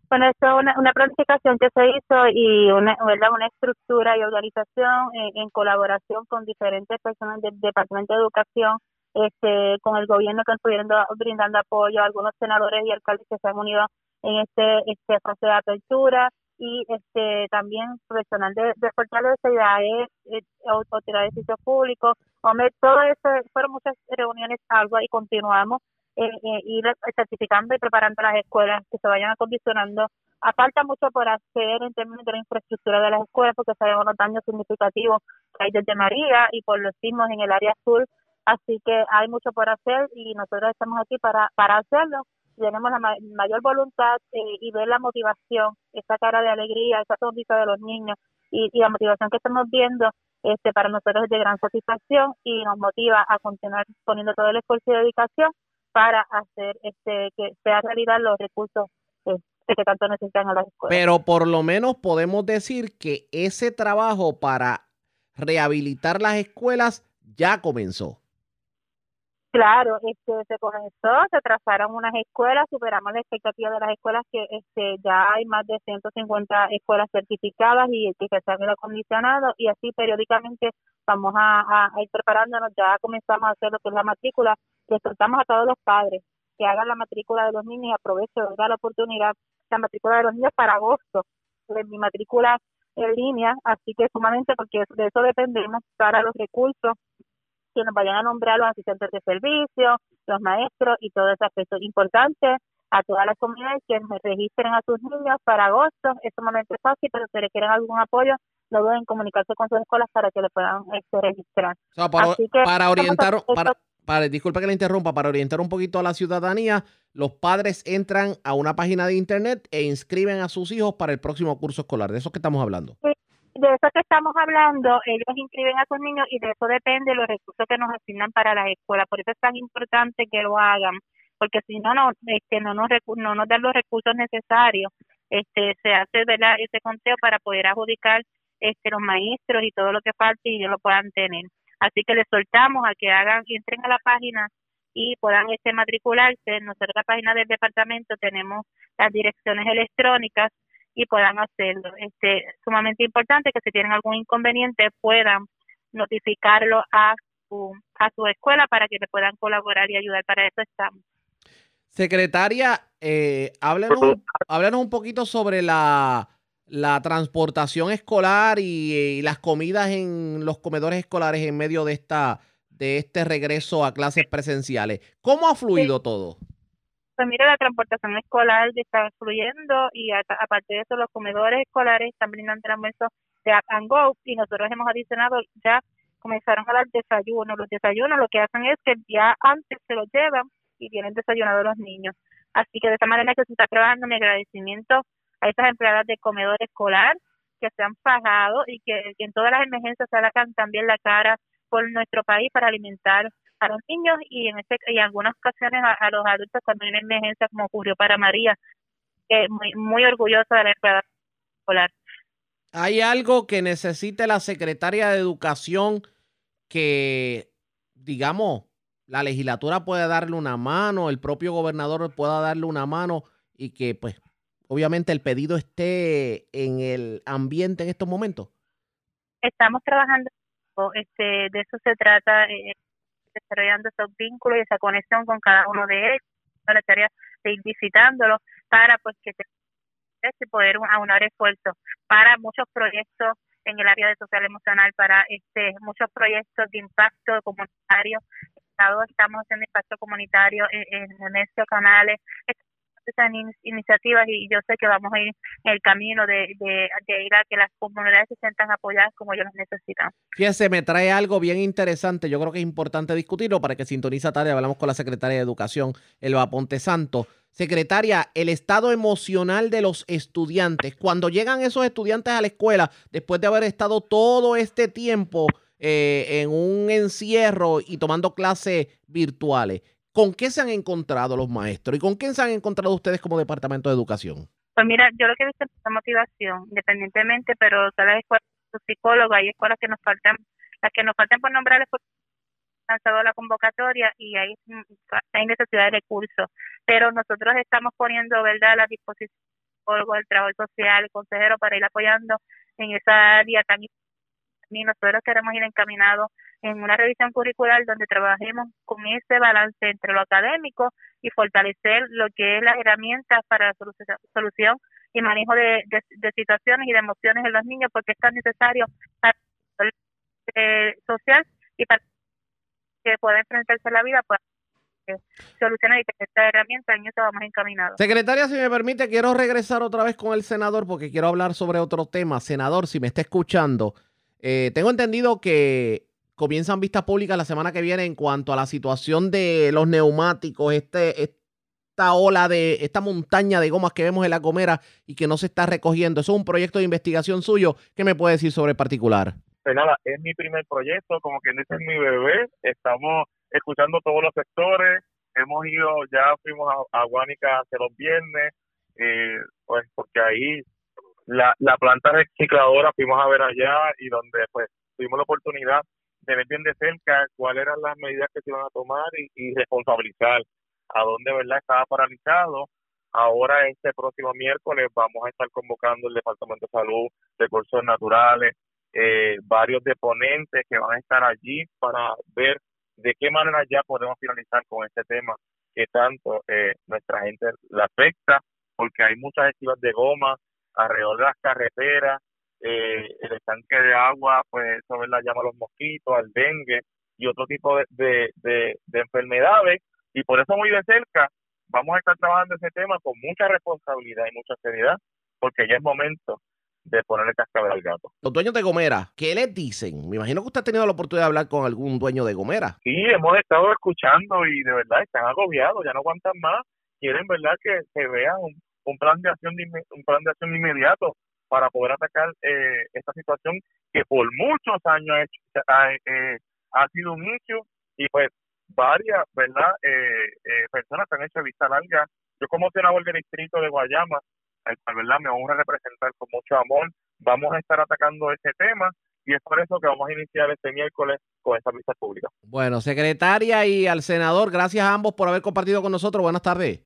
Bueno, esto es una, planificación que se hizo y una, una estructura y organización en, colaboración con diferentes personas del Departamento de Educación este, con el gobierno que estuvieron brindando apoyo, algunos senadores y alcaldes que se han unido en este, este fase de apertura y este también profesional de, de fortaleza y de autoridades de sitios públicos. Hombre, todo eso fueron muchas reuniones algo y continuamos eh, eh, ir certificando y preparando las escuelas que se vayan acondicionando. Falta mucho por hacer en términos de la infraestructura de las escuelas porque sabemos los daños significativos que hay desde María y por los sismos en el área sur Así que hay mucho por hacer y nosotros estamos aquí para, para hacerlo. Tenemos la mayor voluntad eh, y ver la motivación, esa cara de alegría, esa sonrisa de los niños y, la motivación que estamos viendo este para nosotros es de gran satisfacción y nos motiva a continuar poniendo todo el esfuerzo y dedicación para hacer este que sea realidad los recursos este, que tanto necesitan a las escuelas. Pero por lo menos podemos decir que ese trabajo para rehabilitar las escuelas ya comenzó. Claro, este, se comenzó, se trazaron unas escuelas, superamos la expectativa de las escuelas que este, ya hay más de 150 escuelas certificadas y que se han acondicionado y así periódicamente vamos a, ir preparándonos, ya comenzamos a hacer lo que es la matrícula, le soltamos a todos los padres que hagan la matrícula de los niños y aprovechen la oportunidad, la matrícula de los niños para agosto, de mi matrícula en línea, así que sumamente porque de eso dependemos para los recursos que nos vayan a nombrar los asistentes de servicio, los maestros y todo ese aspecto importante a todas las comunidades que registren a sus niños para agosto. Es sumamente fácil, pero si requieren algún apoyo, no duden en comunicarse con sus escuelas para que le puedan este, registrar. para, orientar, para, disculpa que le interrumpa, para orientar un poquito a la ciudadanía, los padres entran a una página de internet e inscriben a sus hijos para el próximo curso escolar. De eso que estamos hablando. De eso que estamos hablando, ellos inscriben a sus niños y de eso depende los recursos que nos asignan para las escuelas. Por eso es tan importante que lo hagan, porque si no, no, este, no, nos, no nos dan los recursos necesarios. Este, se hace ¿verdad? ese conteo para poder adjudicar este, los maestros y todo lo que falte y ellos lo puedan tener. Así que les soltamos a que hagan, entren a la página y puedan este matricularse. Nosotros en la página del departamento tenemos las direcciones electrónicas y puedan hacerlo. Este, sumamente importante que si tienen algún inconveniente puedan notificarlo a su, a su escuela para que le puedan colaborar y ayudar. Para eso estamos. Secretaria, eh, háblenos, un- háblenos un poquito sobre la, la transportación escolar y, y las comidas en los comedores escolares en medio de esta de este regreso a clases presenciales. ¿Cómo ha fluido todo? Pues mira, la transportación escolar está fluyendo y a- aparte de eso los comedores escolares están brindando el almuerzo de Up and Go y nosotros hemos adicionado ya comenzaron a dar desayuno. Los desayunos lo que hacen es que el día antes se los llevan y vienen desayunados los niños. Así que de esta manera que se está trabajando mi agradecimiento a estas empleadas de comedor escolar que se han pagado y que, en todas las emergencias sacan también la cara por nuestro país para alimentar a los niños y en este y en algunas ocasiones a, los adultos hay una emergencia como ocurrió para María que muy muy orgullosa de la empleada escolar. ¿Hay algo que necesite la secretaria de Educación que, digamos, la legislatura pueda darle una mano, el propio gobernador pueda darle una mano y que, pues, obviamente el pedido esté en el ambiente en estos momentos? estamos trabajando este de eso se trata eh, desarrollando esos vínculos y esa conexión con cada uno de ellos. La tarea de ir visitándolos para pues que se y poder aunar esfuerzos para muchos proyectos en el área de social emocional para este muchos proyectos de impacto comunitario. Estamos haciendo impacto comunitario en, en canales esas in- iniciativas y yo sé que vamos a ir en el camino de, de, de ir a que las comunidades se sientan apoyadas como ellos necesitan. Fíjese, me trae algo bien interesante. Yo creo que es importante discutirlo para que sintoniza tarde. Hablamos con la secretaria de Educación, Elba Ponte Santo. Secretaria, el estado emocional de los estudiantes. Cuando llegan esos estudiantes a la escuela, después de haber estado todo este tiempo eh, en un encierro y tomando clases virtuales, ¿con qué se han encontrado los maestros? ¿Y con qué se han encontrado ustedes como Departamento de Educación? Pues mira, yo lo que he visto es esa motivación, independientemente, pero todas las escuelas, sus psicólogos, hay escuelas que nos faltan, las que nos faltan por nombrarles porque han lanzado la convocatoria y hay, hay necesidad de recursos. Pero nosotros estamos poniendo, ¿verdad?, a la disposición del trabajo social, el consejero para ir apoyando en esa área tan y nosotros queremos ir encaminados en una revisión curricular donde trabajemos con ese balance entre lo académico y fortalecer lo que es las herramientas para la solución, y manejo de, de, de situaciones y de emociones en los niños porque es tan necesario para el eh, social y para que pueda enfrentarse a la vida pues eh, soluciones y que esta herramienta en eso vamos encaminados. Secretaria, si me permite, quiero regresar otra vez con el senador porque quiero hablar sobre otro tema. Senador, si me está escuchando, eh, tengo entendido que comienzan vistas públicas la semana que viene en cuanto a la situación de los neumáticos, este, esta ola de, esta montaña de gomas que vemos en la comera y que no se está recogiendo. Eso es un proyecto de investigación suyo. ¿Qué me puede decir sobre el particular? Pues nada, es mi primer proyecto, como quien dice es mi bebé. Estamos escuchando todos los sectores. Hemos ido, ya fuimos a, a Guánica hace los viernes, eh, pues porque ahí la, la planta recicladora fuimos a ver allá y donde pues tuvimos la oportunidad de ver bien de cerca cuáles eran las medidas que se iban a tomar y, responsabilizar a dónde verdad estaba paralizado. Ahora este próximo miércoles vamos a estar convocando el Departamento de Salud, Recursos Naturales, eh, varios deponentes que van a estar allí para ver de qué manera ya podemos finalizar con este tema que tanto eh, nuestra gente le afecta, porque hay muchas estivas de goma alrededor de las carreteras, eh, el estanque de agua, pues eso ¿verdad? llama a los mosquitos, al dengue y otro tipo de, de, de, de enfermedades, y por eso muy de cerca vamos a estar trabajando ese tema con mucha responsabilidad y mucha seriedad, porque ya es momento de ponerle cascabel al gato. Los dueños de Gomera, ¿qué les dicen? Me imagino que usted ha tenido la oportunidad de hablar con algún dueño de Gomera. Sí, hemos estado escuchando y de verdad están agobiados, ya no aguantan más, quieren verdad que se vea un, un plan de acción de, un plan de acción inmediato para poder atacar eh, esta situación que por muchos años ha, hecho- ha, eh, ha sido un y pues varias verdad eh, eh, personas que han hecho vista larga. Yo como senador del distrito de Guayama, al cual verdad me honra representar con mucho amor, vamos a estar atacando ese tema y es por eso que vamos a iniciar este miércoles con esta vista pública. Bueno, secretaria y al senador, gracias a ambos por haber compartido con nosotros. Buenas tardes.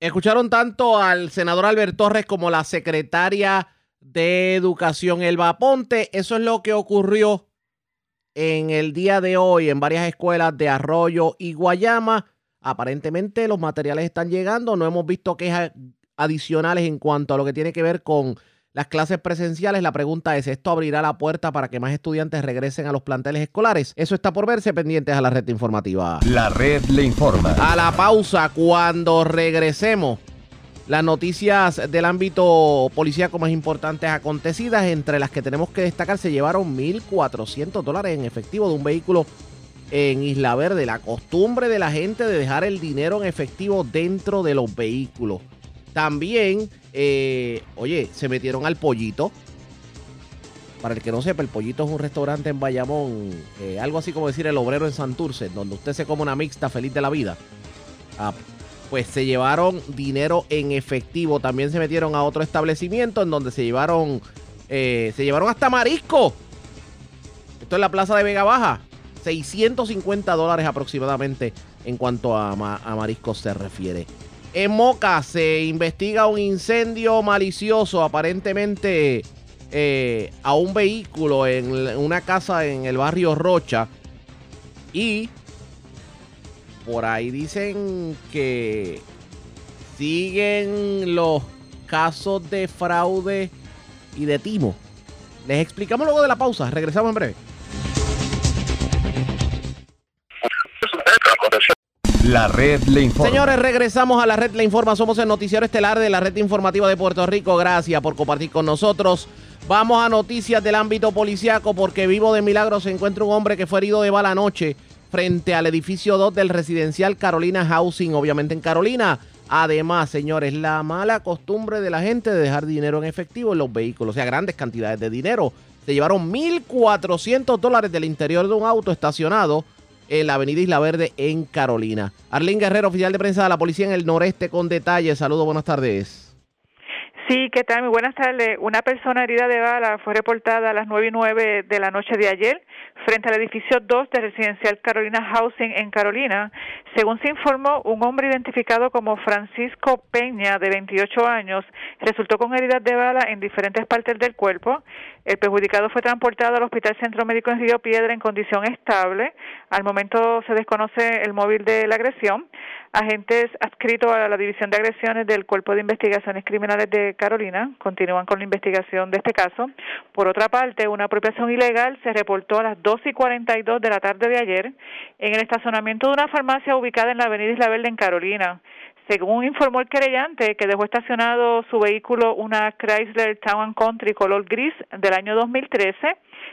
Escucharon tanto al senador Albert Torres como la secretaria de Educación Elba Ponte. Eso es lo que ocurrió en el día de hoy en varias escuelas de Arroyo y Guayama. Aparentemente los materiales están llegando, no hemos visto quejas adicionales en cuanto a lo que tiene que ver con las clases presenciales. La pregunta es, ¿esto abrirá la puerta para que más estudiantes regresen a los planteles escolares? Eso está por verse pendientes a la red informativa. La red le informa. A la pausa, cuando regresemos, las noticias del ámbito policíaco más importantes acontecidas, entre las que tenemos que destacar, se llevaron 1.400 dólares en efectivo de un vehículo en Isla Verde. La costumbre de la gente de dejar el dinero en efectivo dentro de los vehículos. También, eh, oye, se metieron al pollito. Para el que no sepa, el pollito es un restaurante en Bayamón, eh, algo así como decir el obrero en Santurce, donde usted se come una mixta feliz de la vida. Ah, pues se llevaron dinero en efectivo. También se metieron a otro establecimiento en donde se llevaron, eh, se llevaron hasta marisco. Esto es la plaza de Vega Baja. 650 dólares aproximadamente en cuanto a, a mariscos se refiere. En Moca se investiga un incendio malicioso aparentemente eh, a un vehículo en una casa en el barrio Rocha. Y por ahí dicen que siguen los casos de fraude y de timo. Les explicamos luego de la pausa. Regresamos en breve. La red le informa. Señores, regresamos a la red le informa. Somos el noticiero estelar de la red informativa de Puerto Rico. Gracias por compartir con nosotros. Vamos a noticias del ámbito policiaco porque vivo de milagro se encuentra un hombre que fue herido de bala anoche frente al edificio 2 del residencial Carolina Housing, obviamente en Carolina. Además, señores, la mala costumbre de la gente de dejar dinero en efectivo en los vehículos, o sea, grandes cantidades de dinero. Se llevaron 1.400 dólares del interior de un auto estacionado en la avenida Isla Verde en Carolina. Arlín Guerrero, oficial de prensa de la policía en el noreste con detalles. Saludos, buenas tardes. Sí, ¿qué tal? Muy buenas tardes. Una persona herida de bala fue reportada a las nueve y nueve de la noche de ayer frente al edificio 2 de Residencial Carolina Housing en Carolina. Según se informó, un hombre identificado como Francisco Peña, de 28 años, resultó con heridas de bala en diferentes partes del cuerpo. El perjudicado fue transportado al Hospital Centro Médico en Río Piedra en condición estable. Al momento se desconoce el móvil de la agresión. Agentes adscritos a la División de Agresiones del Cuerpo de Investigaciones Criminales de Carolina continúan con la investigación de este caso. Por otra parte, una apropiación ilegal se reportó a las 2 y 42 de la tarde de ayer en el estacionamiento de una farmacia ubicada en la Avenida Isla Verde en Carolina. Según informó el querellante, que dejó estacionado su vehículo una Chrysler Town Country color gris del año 2013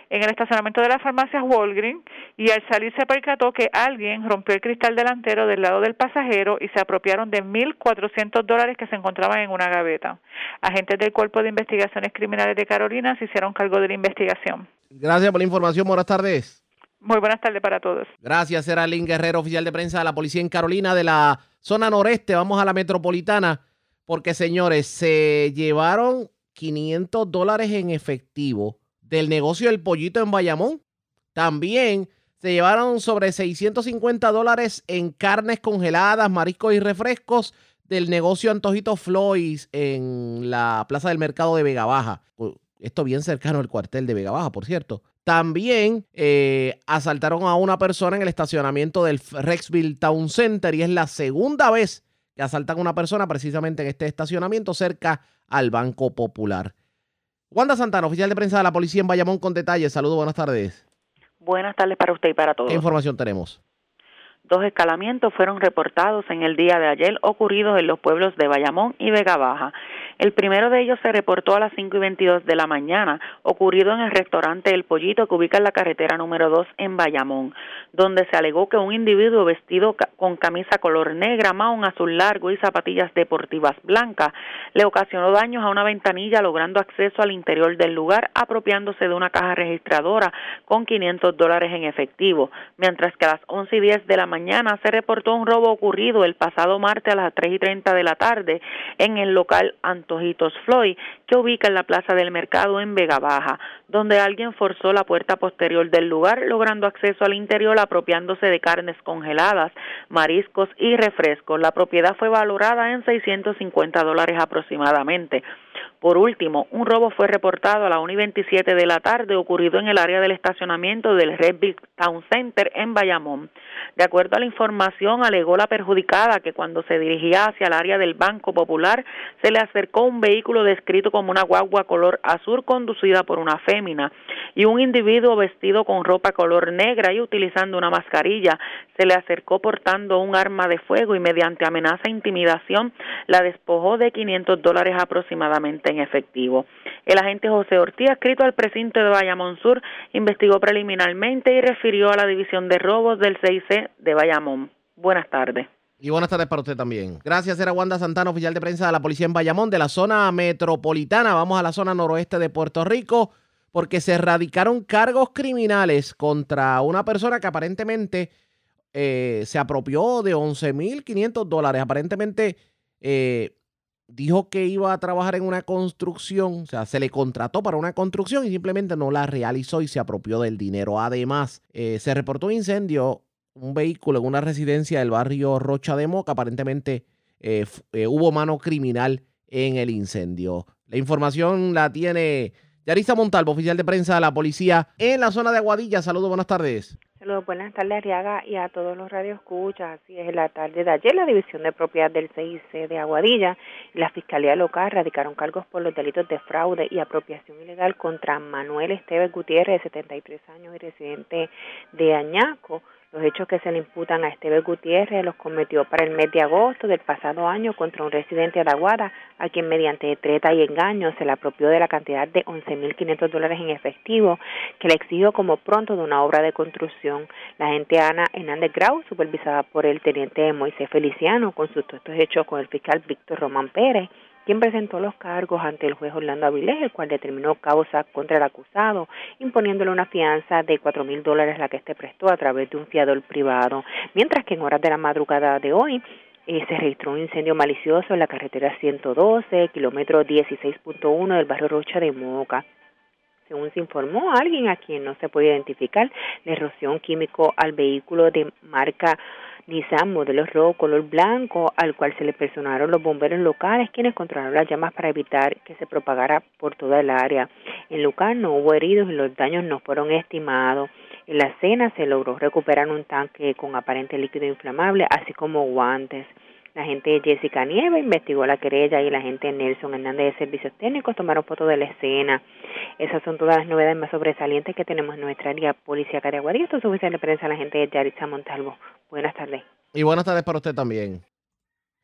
en el estacionamiento de la farmacia Walgreens y al salir se percató que alguien rompió el cristal delantero del lado del pasajero y se apropiaron de 1.400 dólares que se encontraban en una gaveta. Agentes del Cuerpo de Investigaciones Criminales de Carolina se hicieron cargo de la investigación. Gracias por la información. Buenas tardes. Muy buenas tardes para todos. Gracias, era Lynn Guerrero, oficial de prensa de la policía en Carolina de la zona noreste. Vamos a la metropolitana porque, señores, se llevaron 500 dólares en efectivo del negocio del pollito en Bayamón. También se llevaron sobre 650 dólares en carnes congeladas, mariscos y refrescos del negocio Antojito Floyd en la Plaza del Mercado de Vega Baja. Esto bien cercano al cuartel de Vega Baja, por cierto. También eh, asaltaron a una persona en el estacionamiento del Rexville Town Center y es la segunda vez que asaltan a una persona precisamente en este estacionamiento cerca al Banco Popular. Wanda Santana, oficial de prensa de la policía en Bayamón con detalles. Saludos, buenas tardes. Buenas tardes para usted y para todos. ¿Qué información tenemos? Dos escalamientos fueron reportados en el día de ayer ocurridos en los pueblos de Bayamón y Vega Baja. El primero de ellos se reportó a las 5 y 22 de la mañana, ocurrido en el restaurante El Pollito que ubica en la carretera número 2 en Bayamón, donde se alegó que un individuo vestido con camisa color negra, un azul largo y zapatillas deportivas blancas le ocasionó daños a una ventanilla logrando acceso al interior del lugar apropiándose de una caja registradora con 500 dólares en efectivo, mientras que a las 11 y 10 de la mañana se reportó un robo ocurrido el pasado martes a las 3 y 30 de la tarde en el local Antojitos Floyd, que ubica en la Plaza del Mercado en Vega Baja, donde alguien forzó la puerta posterior del lugar, logrando acceso al interior apropiándose de carnes congeladas, mariscos y refrescos. La propiedad fue valorada en 650 dólares aproximadamente. Por último, un robo fue reportado a la 1 y 27 de la tarde ocurrido en el área del estacionamiento del Red Big Town Center en Bayamón. De acuerdo a la información, alegó la perjudicada que cuando se dirigía hacia el área del Banco Popular se le acercó un vehículo descrito como una guagua color azul conducida por una fémina y un individuo vestido con ropa color negra y utilizando una mascarilla se le acercó portando un arma de fuego y mediante amenaza e intimidación la despojó de 500 dólares aproximadamente en efectivo. El agente José Ortiz, escrito al precinto de Bayamón Sur, investigó preliminarmente y refirió a la división de robos del CIC de Bayamón. Buenas tardes. Y buenas tardes para usted también. Gracias, era Wanda Santana, oficial de prensa de la policía en Bayamón, de la zona metropolitana. Vamos a la zona noroeste de Puerto Rico, porque se erradicaron cargos criminales contra una persona que aparentemente eh, se apropió de 11.500 dólares. Aparentemente eh, dijo que iba a trabajar en una construcción, o sea, se le contrató para una construcción y simplemente no la realizó y se apropió del dinero. Además, eh, se reportó un incendio, un vehículo en una residencia del barrio Rocha de Moca. Aparentemente eh, eh, hubo mano criminal en el incendio. La información la tiene Yarisa Montalvo, oficial de prensa de la policía en la zona de Aguadilla. Saludos, buenas tardes. Saludos, buenas tardes, Ariaga, y a todos los radioescuchas. Así es, la tarde de ayer, la División de Propiedad del CIC de Aguadilla y la Fiscalía Local radicaron cargos por los delitos de fraude y apropiación ilegal contra Manuel Esteves Gutiérrez, de 73 años y residente de Añaco los hechos que se le imputan a Esteban Gutiérrez los cometió para el mes de agosto del pasado año contra un residente de la Guada, a quien mediante treta y engaño se le apropió de la cantidad de 11.500 dólares en efectivo que le exigió como pronto de una obra de construcción. La agente Ana Hernández Grau, supervisada por el teniente Moisés Feliciano, consultó estos hechos con el fiscal Víctor Román Pérez quien presentó los cargos ante el juez Orlando Avilés, el cual determinó causa contra el acusado, imponiéndole una fianza de cuatro mil dólares la que este prestó a través de un fiador privado, mientras que en horas de la madrugada de hoy eh, se registró un incendio malicioso en la carretera 112, kilómetro 16.1 del barrio Rocha de Moca. Según se informó, alguien a quien no se puede identificar le roció un químico al vehículo de marca Nissan modelo rojo color blanco al cual se le personaron los bomberos locales quienes controlaron las llamas para evitar que se propagara por toda el área. En lugar no hubo heridos y los daños no fueron estimados. En la escena se logró recuperar un tanque con aparente líquido inflamable así como guantes. La gente Jessica Nieve investigó la querella y la gente Nelson Hernández de Servicios Técnicos tomaron fotos de la escena. Esas son todas las novedades más sobresalientes que tenemos en nuestra área policía Aguadilla. Esto es oficial de prensa la gente de Yaritza Montalvo. Buenas tardes. Y buenas tardes para usted también.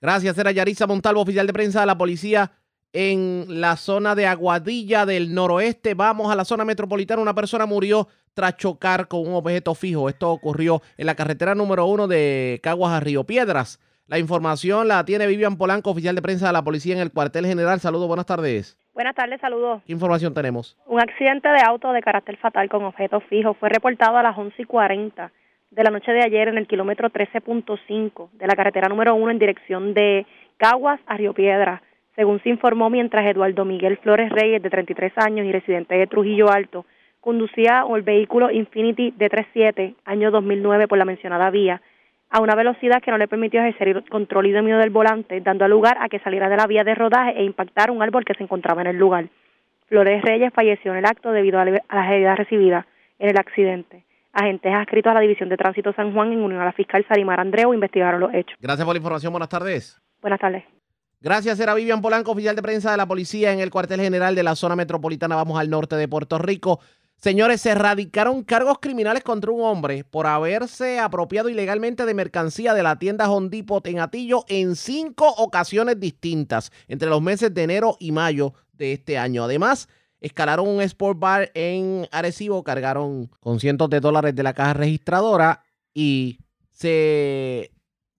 Gracias, era Yaritza Montalvo, oficial de prensa de la policía en la zona de Aguadilla del noroeste. Vamos a la zona metropolitana. Una persona murió tras chocar con un objeto fijo. Esto ocurrió en la carretera número uno de Caguas a Río Piedras. La información la tiene Vivian Polanco, oficial de prensa de la policía en el cuartel general. Saludos, buenas tardes. Buenas tardes, saludos. ¿Qué información tenemos? Un accidente de auto de carácter fatal con objeto fijo fue reportado a las 11 y 40 de la noche de ayer en el kilómetro 13.5 de la carretera número 1 en dirección de Caguas a Río Piedra. Según se informó, mientras Eduardo Miguel Flores Reyes, de 33 años y residente de Trujillo Alto, conducía el vehículo Infinity D37, año 2009, por la mencionada vía, a una velocidad que no le permitió ejercer el control y dominio del volante, dando lugar a que saliera de la vía de rodaje e impactara un árbol que se encontraba en el lugar. Flores Reyes falleció en el acto debido a las heridas recibidas en el accidente. Agentes adscritos a la División de Tránsito San Juan en unión a la fiscal Sarimar Andreu investigaron los hechos. Gracias por la información. Buenas tardes. Buenas tardes. Gracias, era Vivian Polanco, oficial de prensa de la policía en el cuartel general de la zona metropolitana. Vamos al norte de Puerto Rico. Señores, se erradicaron cargos criminales contra un hombre por haberse apropiado ilegalmente de mercancía de la tienda Hondipot en Atillo en cinco ocasiones distintas entre los meses de enero y mayo de este año. Además, escalaron un sport bar en Arecibo, cargaron con cientos de dólares de la caja registradora y se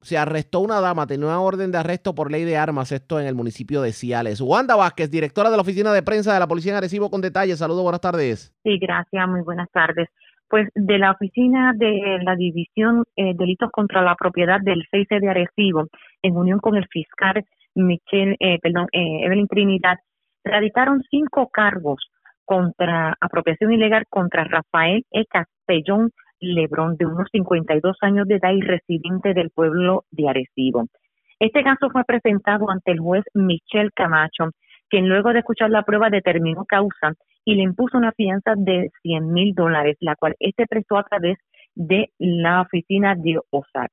se arrestó una dama, tenía una orden de arresto por ley de armas, esto en el municipio de Ciales. Wanda Vázquez, directora de la Oficina de Prensa de la Policía en Arecibo, con detalles. Saludos, buenas tardes. Sí, gracias, muy buenas tardes. Pues de la Oficina de la División eh, Delitos contra la Propiedad del 6 de Arecibo, en unión con el fiscal Michelle, eh, perdón, eh, Evelyn Trinidad, radicaron cinco cargos contra apropiación ilegal contra Rafael E. Castellón Lebrón, de unos 52 años de edad y residente del pueblo de Arecibo. Este caso fue presentado ante el juez Michel Camacho, quien luego de escuchar la prueba determinó causa y le impuso una fianza de 100 mil dólares, la cual este prestó a través de la oficina de OSAC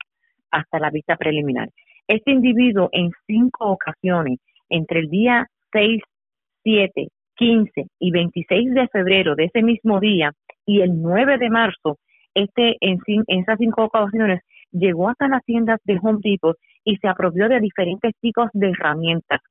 hasta la vista preliminar. Este individuo en cinco ocasiones, entre el día 6, 7, 15 y 26 de febrero de ese mismo día y el 9 de marzo, este en, esas cinco ocasiones llegó hasta las tiendas de Home Depot y se apropió de diferentes tipos de herramientas,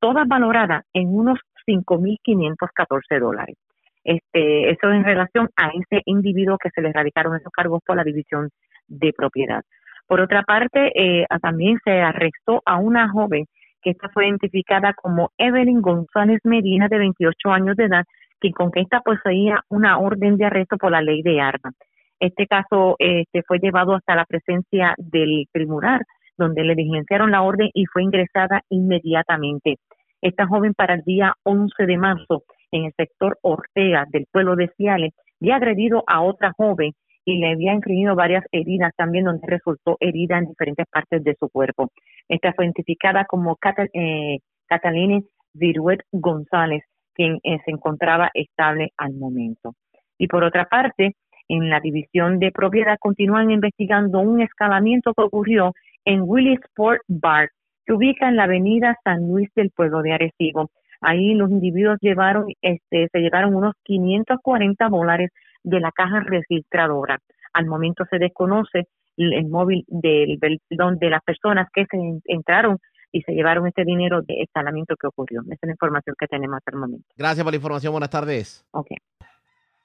todas valoradas en unos 5.514 dólares. Este, eso en relación a ese individuo que se le radicaron esos cargos por la división de propiedad. Por otra parte, eh, también se arrestó a una joven que esta fue identificada como Evelyn González Medina, de 28 años de edad, que con esta poseía una orden de arresto por la ley de armas. Este caso este, fue llevado hasta la presencia del tribunal, donde le diligenciaron la orden y fue ingresada inmediatamente. Esta joven para el día 11 de marzo en el sector Ortega del pueblo de Ciales había agredido a otra joven y le había infligido varias heridas también donde resultó herida en diferentes partes de su cuerpo. Esta fue identificada como eh, Catalina Viruet González, quien eh, se encontraba estable al momento. Y por otra parte, en la división de propiedad continúan investigando un escalamiento que ocurrió en Willisport Bar, que ubica en la avenida San Luis del pueblo de Arecibo. Ahí los individuos llevaron, este, se llevaron unos 540 dólares de la caja registradora. Al momento se desconoce el, móvil del, de las personas que se entraron y se llevaron este dinero de escalamiento que ocurrió. Esa es la información que tenemos hasta el momento. Gracias por la información. Buenas tardes. Ok.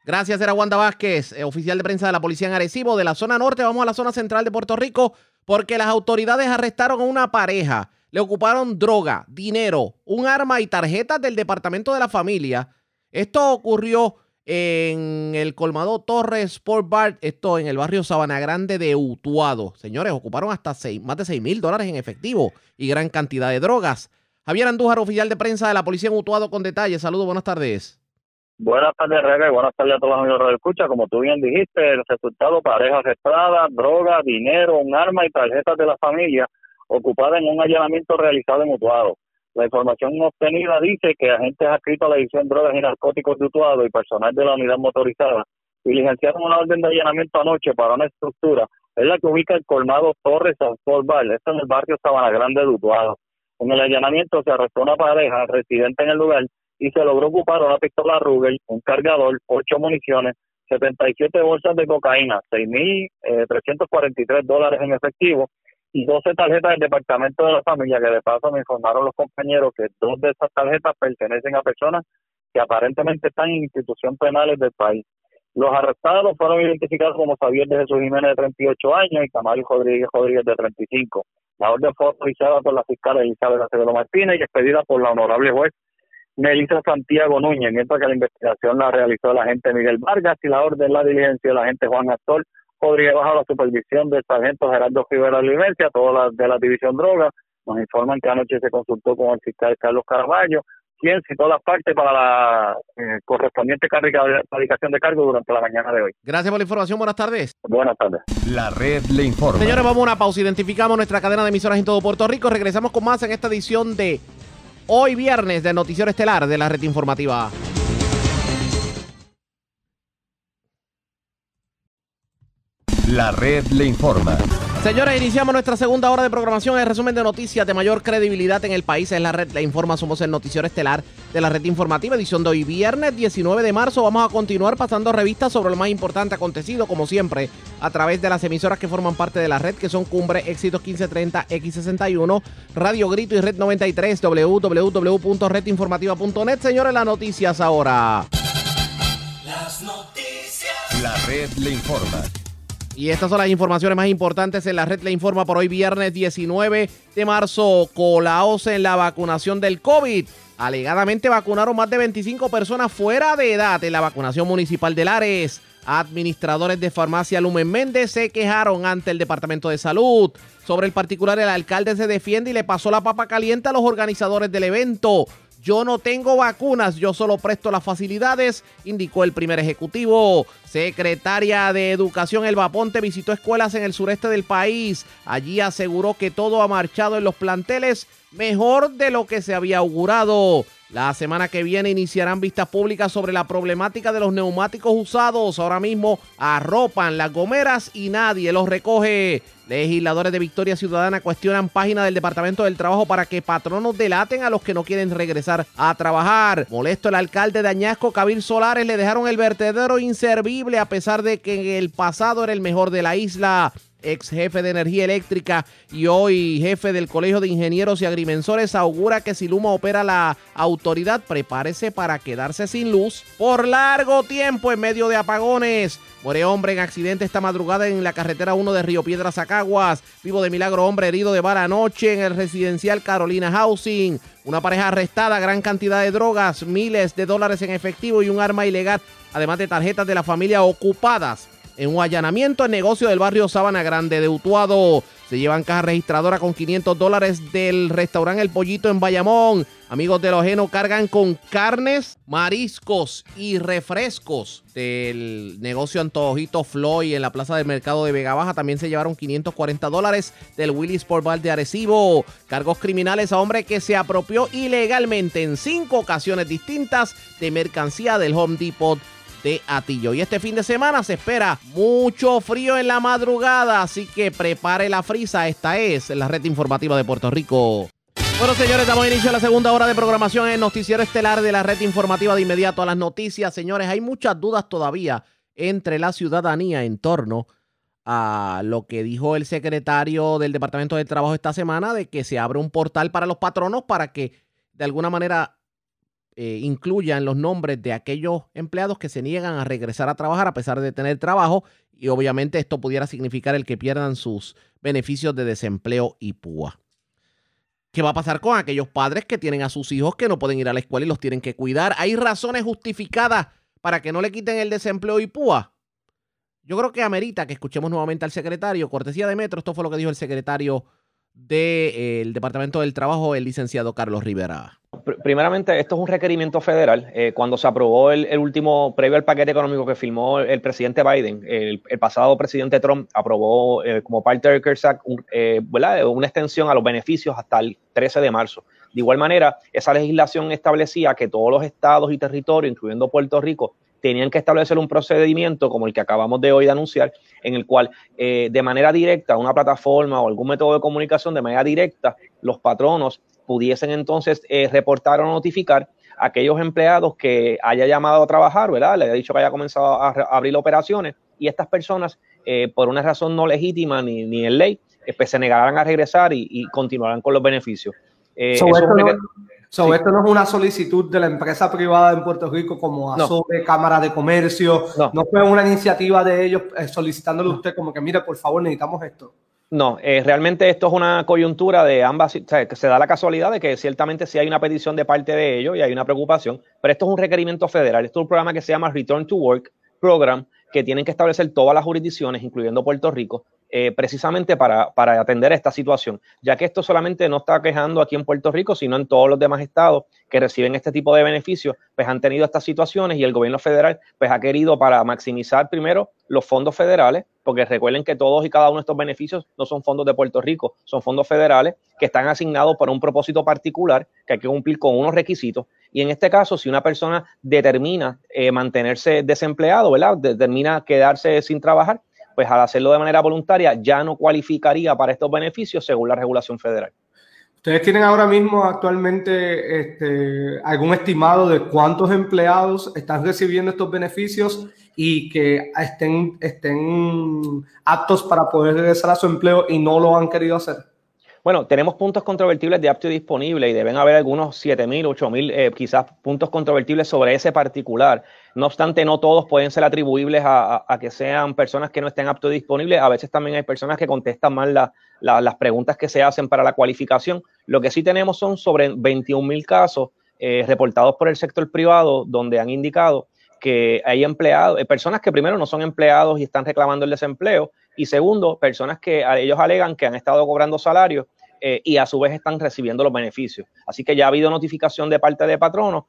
Gracias, era Wanda Vázquez, eh, oficial de prensa de la policía en Arecibo. De la zona norte vamos a la zona central de Puerto Rico porque las autoridades arrestaron a una pareja. Le ocuparon droga, dinero, un arma y tarjetas del Departamento de la Familia. Esto ocurrió en el colmado Torres Sport Bar, esto en el barrio Sabana Grande de Utuado. Señores, ocuparon hasta más de 6 mil dólares en efectivo y gran cantidad de drogas. Javier Andújar, oficial de prensa de la policía en Utuado, con detalles. Saludos, buenas tardes. Buenas tardes, Rega, y buenas tardes a todos los amigos de escucha. Como tú bien dijiste, el resultado, pareja arrestada, droga, dinero, un arma y tarjetas de la familia ocupada en un allanamiento realizado en Utuado. La información obtenida dice que agentes adscritos a la División Drogas y Narcóticos de Utuado y personal de la unidad motorizada diligenciaron una orden de allanamiento anoche para una estructura, es la que ubica el colmado Torres San Val, esto en el barrio Sabana Grande de Utuado. En el allanamiento se arrestó una pareja residente en el lugar y se logró ocupar una pistola Ruger, un cargador, ocho municiones, 77 bolsas de cocaína, 6.343 eh, dólares en efectivo y 12 tarjetas del Departamento de la Familia, que de paso me informaron los compañeros que dos de esas tarjetas pertenecen a personas que aparentemente están en instituciones penales del país. Los arrestados fueron identificados como Xavier de Jesús Jiménez de 38 años y Camario Rodríguez Rodríguez de 35. La orden fue autorizada por la fiscal Elizabeth Acevedo Martínez y expedida por la honorable juez Melissa Santiago Núñez, mientras que la investigación la realizó el agente Miguel Vargas y la orden la diligencia del agente Juan Astor podría bajo la supervisión del sargento Gerardo Rivera Olivencia, toda la de la división droga. Nos informan que anoche se consultó con el fiscal Carlos Caraballo, quien citó las partes para la eh, correspondiente radicación de cargo durante la mañana de hoy. Gracias por la información. Buenas tardes. Buenas tardes. La red le informa. Señores, vamos a una pausa. Identificamos nuestra cadena de emisoras en todo Puerto Rico. Regresamos con más en esta edición de hoy viernes del Noticiero Estelar de la Red Informativa. La red le informa. Señores, iniciamos nuestra segunda hora de programación. El resumen de noticias de mayor credibilidad en el país es la red Le Informa. Somos el noticiero estelar de la red informativa, edición de hoy, viernes 19 de marzo. Vamos a continuar pasando revistas sobre lo más importante acontecido, como siempre, a través de las emisoras que forman parte de la red, que son Cumbre, Éxitos 1530, X61, Radio Grito y Red 93, www.redinformativa.net. Señores, las noticias ahora. Las noticias. La red le informa. Y estas son las informaciones más importantes en la red le informa por hoy viernes 19 de marzo. Colaos en la vacunación del COVID. Alegadamente vacunaron más de 25 personas fuera de edad en la vacunación municipal de Lares. Administradores de farmacia Lumen Méndez se quejaron ante el Departamento de Salud. Sobre el particular, el alcalde se defiende y le pasó la papa caliente a los organizadores del evento. Yo no tengo vacunas, yo solo presto las facilidades, indicó el primer ejecutivo. Secretaria de Educación Elba Ponte visitó escuelas en el sureste del país. Allí aseguró que todo ha marchado en los planteles mejor de lo que se había augurado. La semana que viene iniciarán vistas públicas sobre la problemática de los neumáticos usados. Ahora mismo arropan las gomeras y nadie los recoge. Legisladores de Victoria Ciudadana cuestionan página del Departamento del Trabajo para que patronos delaten a los que no quieren regresar a trabajar. Molesto el alcalde de Añasco, Cabil Solares, le dejaron el vertedero inservible a pesar de que en el pasado era el mejor de la isla ex jefe de energía eléctrica y hoy jefe del Colegio de Ingenieros y Agrimensores, augura que si Luma opera la autoridad, prepárese para quedarse sin luz por largo tiempo en medio de apagones. Muere hombre en accidente esta madrugada en la carretera 1 de Río Piedras a Caguas. Vivo de milagro hombre herido de vara anoche en el residencial Carolina Housing. Una pareja arrestada, gran cantidad de drogas, miles de dólares en efectivo y un arma ilegal, además de tarjetas de la familia ocupadas en un allanamiento en negocio del barrio Sabana Grande de Utuado. Se llevan caja registradora con 500 dólares del restaurante El Pollito en Bayamón. Amigos de Ojeno cargan con carnes, mariscos y refrescos del negocio Antojito Floyd en la plaza del mercado de Vega Baja. También se llevaron 540 dólares del Willy Sport Bar de Arecibo. Cargos criminales a hombre que se apropió ilegalmente en cinco ocasiones distintas de mercancía del Home Depot de Atillo. Y este fin de semana se espera mucho frío en la madrugada, así que prepare la frisa. Esta es la red informativa de Puerto Rico. Bueno, señores, damos inicio a la segunda hora de programación en el noticiero estelar de la red informativa de inmediato a las noticias. Señores, hay muchas dudas todavía entre la ciudadanía en torno a lo que dijo el secretario del Departamento de Trabajo esta semana de que se abre un portal para los patronos para que de alguna manera eh, incluyan los nombres de aquellos empleados que se niegan a regresar a trabajar a pesar de tener trabajo y obviamente esto pudiera significar el que pierdan sus beneficios de desempleo y púa. ¿Qué va a pasar con aquellos padres que tienen a sus hijos que no pueden ir a la escuela y los tienen que cuidar? ¿Hay razones justificadas para que no le quiten el desempleo y púa? Yo creo que amerita que escuchemos nuevamente al secretario. Cortesía de Metro, esto fue lo que dijo el secretario del Departamento del Trabajo, el licenciado Carlos Rivera. Primeramente, esto es un requerimiento federal. Eh, cuando se aprobó el, último, previo al paquete económico que firmó el, presidente Biden, el, pasado presidente Trump aprobó eh, como parte del CARES Act eh, una extensión a los beneficios hasta el 13 de marzo. De igual manera, esa legislación establecía que todos los estados y territorios, incluyendo Puerto Rico, tenían que establecer un procedimiento como el que acabamos de hoy de anunciar, en el cual eh, de manera directa, una plataforma o algún método de comunicación de manera directa, los patronos pudiesen entonces eh, reportar o notificar a aquellos empleados que haya llamado a trabajar, ¿verdad? Le haya dicho que haya comenzado a, abrir operaciones y estas personas, eh, por una razón no legítima ni, ni en ley, pues se negarán a regresar y, y continuarán con los beneficios. So, Esto no es una solicitud de la empresa privada en Puerto Rico como ASOBE, Cámara de Comercio. No. fue una iniciativa de ellos eh, solicitándole a usted como que, mire, por favor, necesitamos esto. No, eh, realmente esto es una coyuntura de ambas, o sea, que se da la casualidad de que ciertamente sí hay una petición de parte de ellos y hay una preocupación, pero esto es un requerimiento federal. Esto es un programa que se llama Return to Work Program, que tienen que establecer todas las jurisdicciones, incluyendo Puerto Rico, eh, precisamente para, para, atender esta situación, ya que esto solamente no está quejando aquí en Puerto Rico, sino en todos los demás estados que reciben este tipo de beneficios, pues han tenido estas situaciones y el gobierno federal pues ha querido para maximizar primero los fondos federales, porque recuerden que todos y cada uno de estos beneficios no son fondos de Puerto Rico, son fondos federales que están asignados para un propósito particular que hay que cumplir con unos requisitos. Y en este caso, si una persona determina eh, mantenerse desempleado, ¿verdad? Determina quedarse sin trabajar, pues al hacerlo de manera voluntaria ya no cualificaría para estos beneficios según la regulación federal. ¿Ustedes tienen ahora mismo actualmente este, algún estimado de cuántos empleados están recibiendo estos beneficios y que estén, estén aptos para poder regresar a su empleo y no lo han querido hacer? Bueno, tenemos puntos controvertibles de apto disponible y deben haber algunos 7.000, 8.000 eh, quizás puntos controvertibles sobre ese particular. No obstante, no todos pueden ser atribuibles a, que sean personas que no estén apto disponibles. A veces también hay personas que contestan mal las preguntas que se hacen para la cualificación. Lo que sí tenemos son sobre 21.000 casos eh, reportados por el sector privado donde han indicado que hay empleados, eh, personas que primero no son empleados y están reclamando el desempleo, y segundo, personas que ellos alegan que han estado cobrando salarios eh, y a su vez están recibiendo los beneficios. Así que ya ha habido notificación de parte de patronos.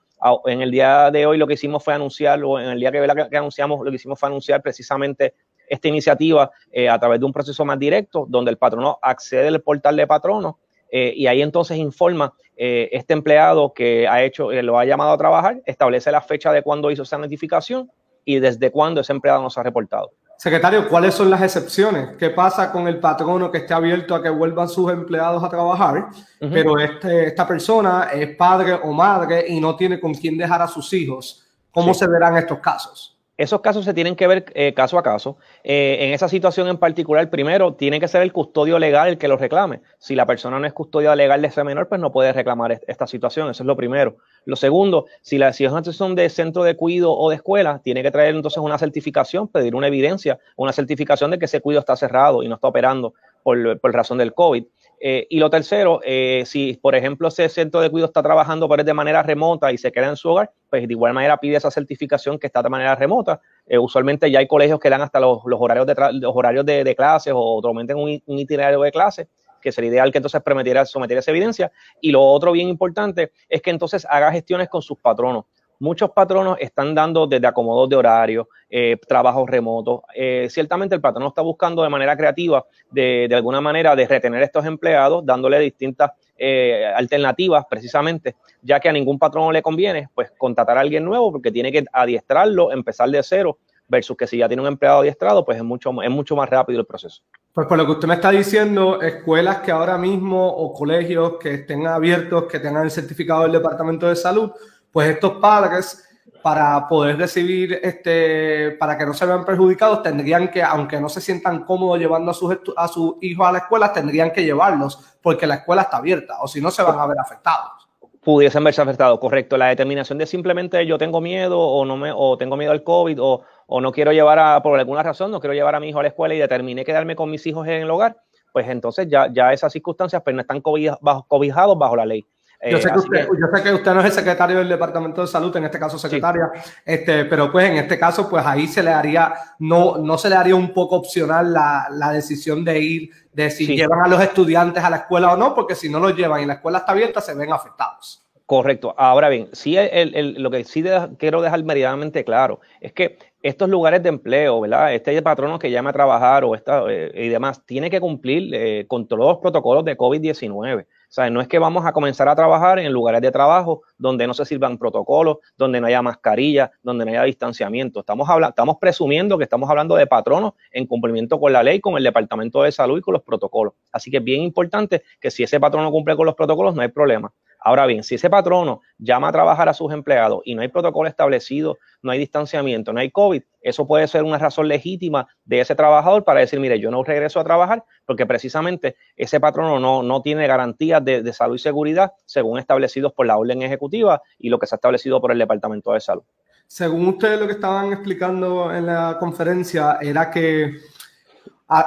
En el día de hoy lo que hicimos fue anunciar, o en el día que, que anunciamos, lo que hicimos fue anunciar precisamente esta iniciativa eh, a través de un proceso más directo, donde el patrono accede al portal de patrono eh, y ahí entonces informa eh, este empleado que ha hecho, lo ha llamado a trabajar, establece la fecha de cuándo hizo esa notificación y desde cuándo ese empleado nos ha reportado. Secretario, ¿cuáles son las excepciones? ¿Qué pasa con el patrono que esté abierto a que vuelvan sus empleados a trabajar, pero este, esta persona es padre o madre y no tiene con quién dejar a sus hijos? ¿Cómo se verán estos casos? Esos casos se tienen que ver eh, caso a caso. Eh, en esa situación en particular, primero, tiene que ser el custodio legal el que lo reclame. Si la persona no es custodia legal de ese menor, pues no puede reclamar esta situación. Eso es lo primero. Lo segundo, si, la, si es situación de centro de cuido o de escuela, tiene que traer entonces una certificación, pedir una evidencia, una certificación de que ese cuido está cerrado y no está operando por razón del COVID. Eh, y lo tercero, eh, si por ejemplo ese centro de cuidado está trabajando pero de manera remota y se queda en su hogar, pues de igual manera pide esa certificación que está de manera remota. Eh, usualmente ya hay colegios que dan hasta los, horarios, de, los horarios de, clases o automenten un, un, itinerario de clases, que sería ideal que entonces someter esa evidencia. Y lo otro bien importante es que entonces haga gestiones con sus patronos. Muchos patronos están dando desde acomodos de horario, eh, trabajos remotos. Eh, ciertamente el patrono está buscando de manera creativa, de, de, alguna manera, de retener a estos empleados, dándole distintas eh, alternativas precisamente, ya que a ningún patrono le conviene, pues contratar a alguien nuevo porque tiene que adiestrarlo, empezar de cero, versus que si ya tiene un empleado adiestrado, pues es mucho, es mucho más rápido el proceso. Pues por lo que usted me está diciendo, escuelas que ahora mismo o colegios que estén abiertos, que tengan el certificado del Departamento de Salud, pues estos padres para poder recibir, este, para que no se vean perjudicados, tendrían que, aunque no se sientan cómodos llevando a sus, hijos a la escuela, tendrían que llevarlos porque la escuela está abierta o si no se van a ver afectados. Pudiesen verse afectados, correcto. La determinación de simplemente yo tengo miedo o no me, o tengo miedo al COVID o, o no quiero llevar a, por alguna razón, no quiero llevar a mi hijo a la escuela y determiné quedarme con mis hijos en el hogar, pues entonces ya, ya esas circunstancias pues no están cobijados bajo la ley. Yo sé, que usted, yo sé, que usted, no es el secretario del Departamento de Salud, en este caso secretaria, este, pero pues en este caso, pues ahí se le haría, no, no se le haría un poco opcional la, la decisión de ir, de si llevan a los estudiantes a la escuela o no, porque si no los llevan y la escuela está abierta, se ven afectados. Correcto. Ahora bien, sí, el, el, lo que sí quiero dejar meridianamente claro es que estos lugares de empleo, ¿verdad? Este patrono que llama a trabajar o esta, eh, y demás, tiene que cumplir eh, con todos los protocolos de COVID-19. O sea, no es que vamos a comenzar a trabajar en lugares de trabajo donde no se sirvan protocolos, donde no haya mascarilla, donde no haya distanciamiento. Estamos, hablando, estamos presumiendo que estamos hablando de patronos en cumplimiento con la ley, con el Departamento de Salud y con los protocolos. Así que es bien importante que si ese patrono cumple con los protocolos, no hay problema. Ahora bien, si ese patrono llama a trabajar a sus empleados y no hay protocolo establecido, no hay distanciamiento, no hay COVID, eso puede ser una razón legítima de ese trabajador para decir, mire, yo no regreso a trabajar porque precisamente ese patrono no, no tiene garantías de, de, salud y seguridad según establecidos por la orden ejecutiva y lo que se ha establecido por el Departamento de Salud. Según ustedes lo que estaban explicando en la conferencia era que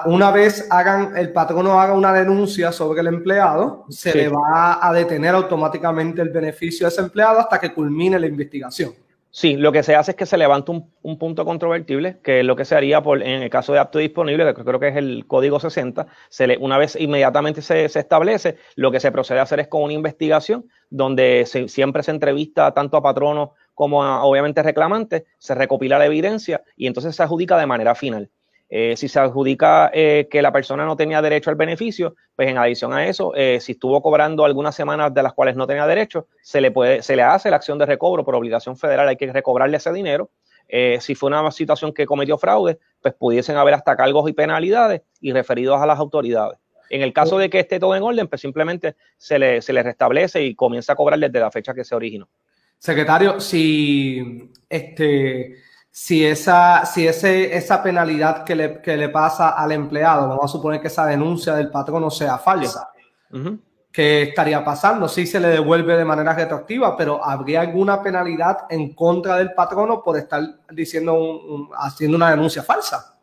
una vez hagan, el patrono haga una denuncia sobre el empleado, se le va a detener automáticamente el beneficio a ese empleado hasta que culmine la investigación. Sí, lo que se hace es que se levanta un, punto controvertible, que es lo que se haría por, en el caso de apto disponible, que creo que es el código 60, se le, una vez inmediatamente se, se, establece, lo que se procede a hacer es con una investigación donde siempre se entrevista tanto a patronos como a, obviamente reclamantes, se recopila la evidencia y entonces se adjudica de manera final. Eh, si se adjudica eh, que la persona no tenía derecho al beneficio, pues en adición a eso, eh, si estuvo cobrando algunas semanas de las cuales no tenía derecho, se le, puede, se le hace la acción de recobro por obligación federal, hay que recobrarle ese dinero. si fue una situación que cometió fraude, pues pudiesen haber hasta cargos y penalidades y referidos a las autoridades. En el caso de que esté todo en orden, pues simplemente se le, se le restablece y comienza a cobrar desde la fecha que se originó. Secretario, si este si esa, si ese, esa penalidad que le, que le pasa al empleado, vamos a suponer que esa denuncia del patrono sea falsa, ¿qué estaría pasando? Si se le devuelve de manera retroactiva, pero ¿habría alguna penalidad en contra del patrono por estar diciendo un, haciendo una denuncia falsa?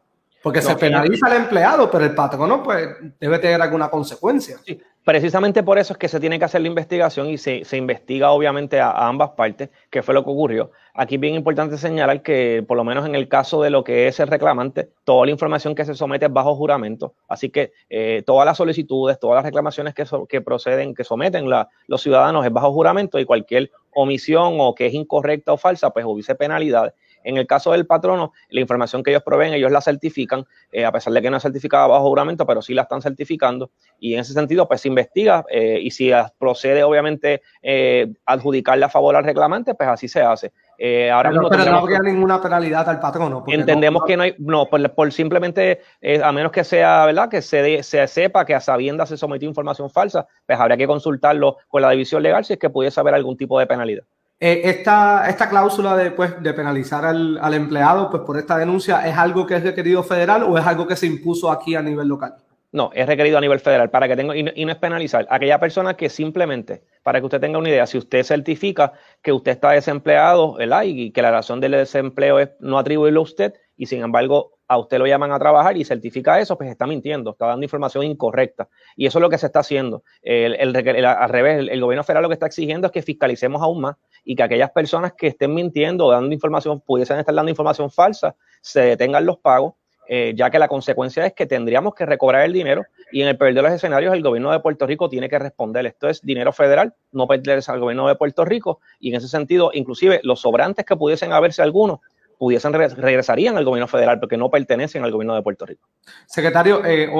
Porque se penaliza al empleado, pero el patrono pues debe tener alguna consecuencia. Sí, precisamente por eso es que se tiene que hacer la investigación y se, se investiga obviamente a, a, ambas partes, qué fue lo que ocurrió. Aquí es bien importante señalar que por lo menos en el caso de lo que es el reclamante, toda la información que se somete es bajo juramento, así que eh, todas las solicitudes, todas las reclamaciones que, so, que proceden, que someten la, los ciudadanos es bajo juramento y cualquier omisión o que es incorrecta o falsa, pues hubiese penalidades. En el caso del patrono, la información que ellos proveen, ellos la certifican, eh, a pesar de que no es certificada bajo juramento, pero sí la están certificando. Y en ese sentido, pues se investiga eh, y si procede, obviamente, eh, adjudicarle a favor al reclamante, pues así se hace. Eh, ahora pero, pero no habría ninguna penalidad al patrono. Entendemos no, que no hay, no, por, por simplemente, eh, a menos que sea, ¿verdad? Que se, de, se sepa que a sabiendas se sometió información falsa, pues habría que consultarlo con la división legal si es que pudiese haber algún tipo de penalidad. Eh, esta, esta cláusula de, pues, de penalizar al, al, empleado pues, por esta denuncia, ¿es algo que es requerido federal o es algo que se impuso aquí a nivel local? No, es requerido a nivel federal para que tenga, y no, y no es penalizar. Aquella persona que simplemente, para que usted tenga una idea, si usted certifica que usted está desempleado, ¿verdad? Y que la razón del desempleo es no atribuirlo a usted, y sin embargo a usted lo llaman a trabajar y certifica eso, pues está mintiendo, está dando información incorrecta. Y eso es lo que se está haciendo. El, el, al revés, el, gobierno federal lo que está exigiendo es que fiscalicemos aún más y que aquellas personas que estén mintiendo dando información, pudiesen estar dando información falsa, se detengan los pagos, eh, ya que la consecuencia es que tendríamos que recobrar el dinero y en el peor de los escenarios el gobierno de Puerto Rico tiene que responder. Esto es dinero federal, no pertenece al gobierno de Puerto Rico y en ese sentido, inclusive los sobrantes que pudiesen haberse algunos, pudiesen regresarían al gobierno federal porque no pertenecen al gobierno de Puerto Rico. Secretario, eh,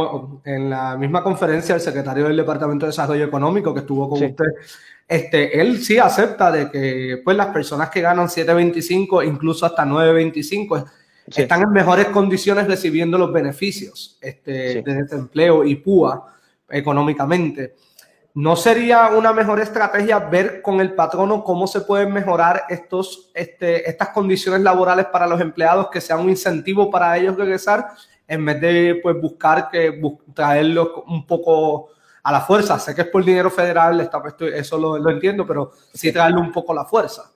en la misma conferencia, el secretario del Departamento de Desarrollo Económico que estuvo con sí. usted, este, él sí acepta de que pues, las personas que ganan 7.25, incluso hasta 9.25, sí. están en mejores condiciones recibiendo los beneficios este, sí. de desempleo y PUA económicamente. ¿No sería una mejor estrategia ver con el patrono cómo se pueden mejorar estos, este, estas condiciones laborales para los empleados, que sea un incentivo para ellos regresar, en vez de pues, buscar que bus traerlos un poco a la fuerza? Sé que es por dinero federal, eso lo, lo entiendo, pero sí traerlo un poco a la fuerza.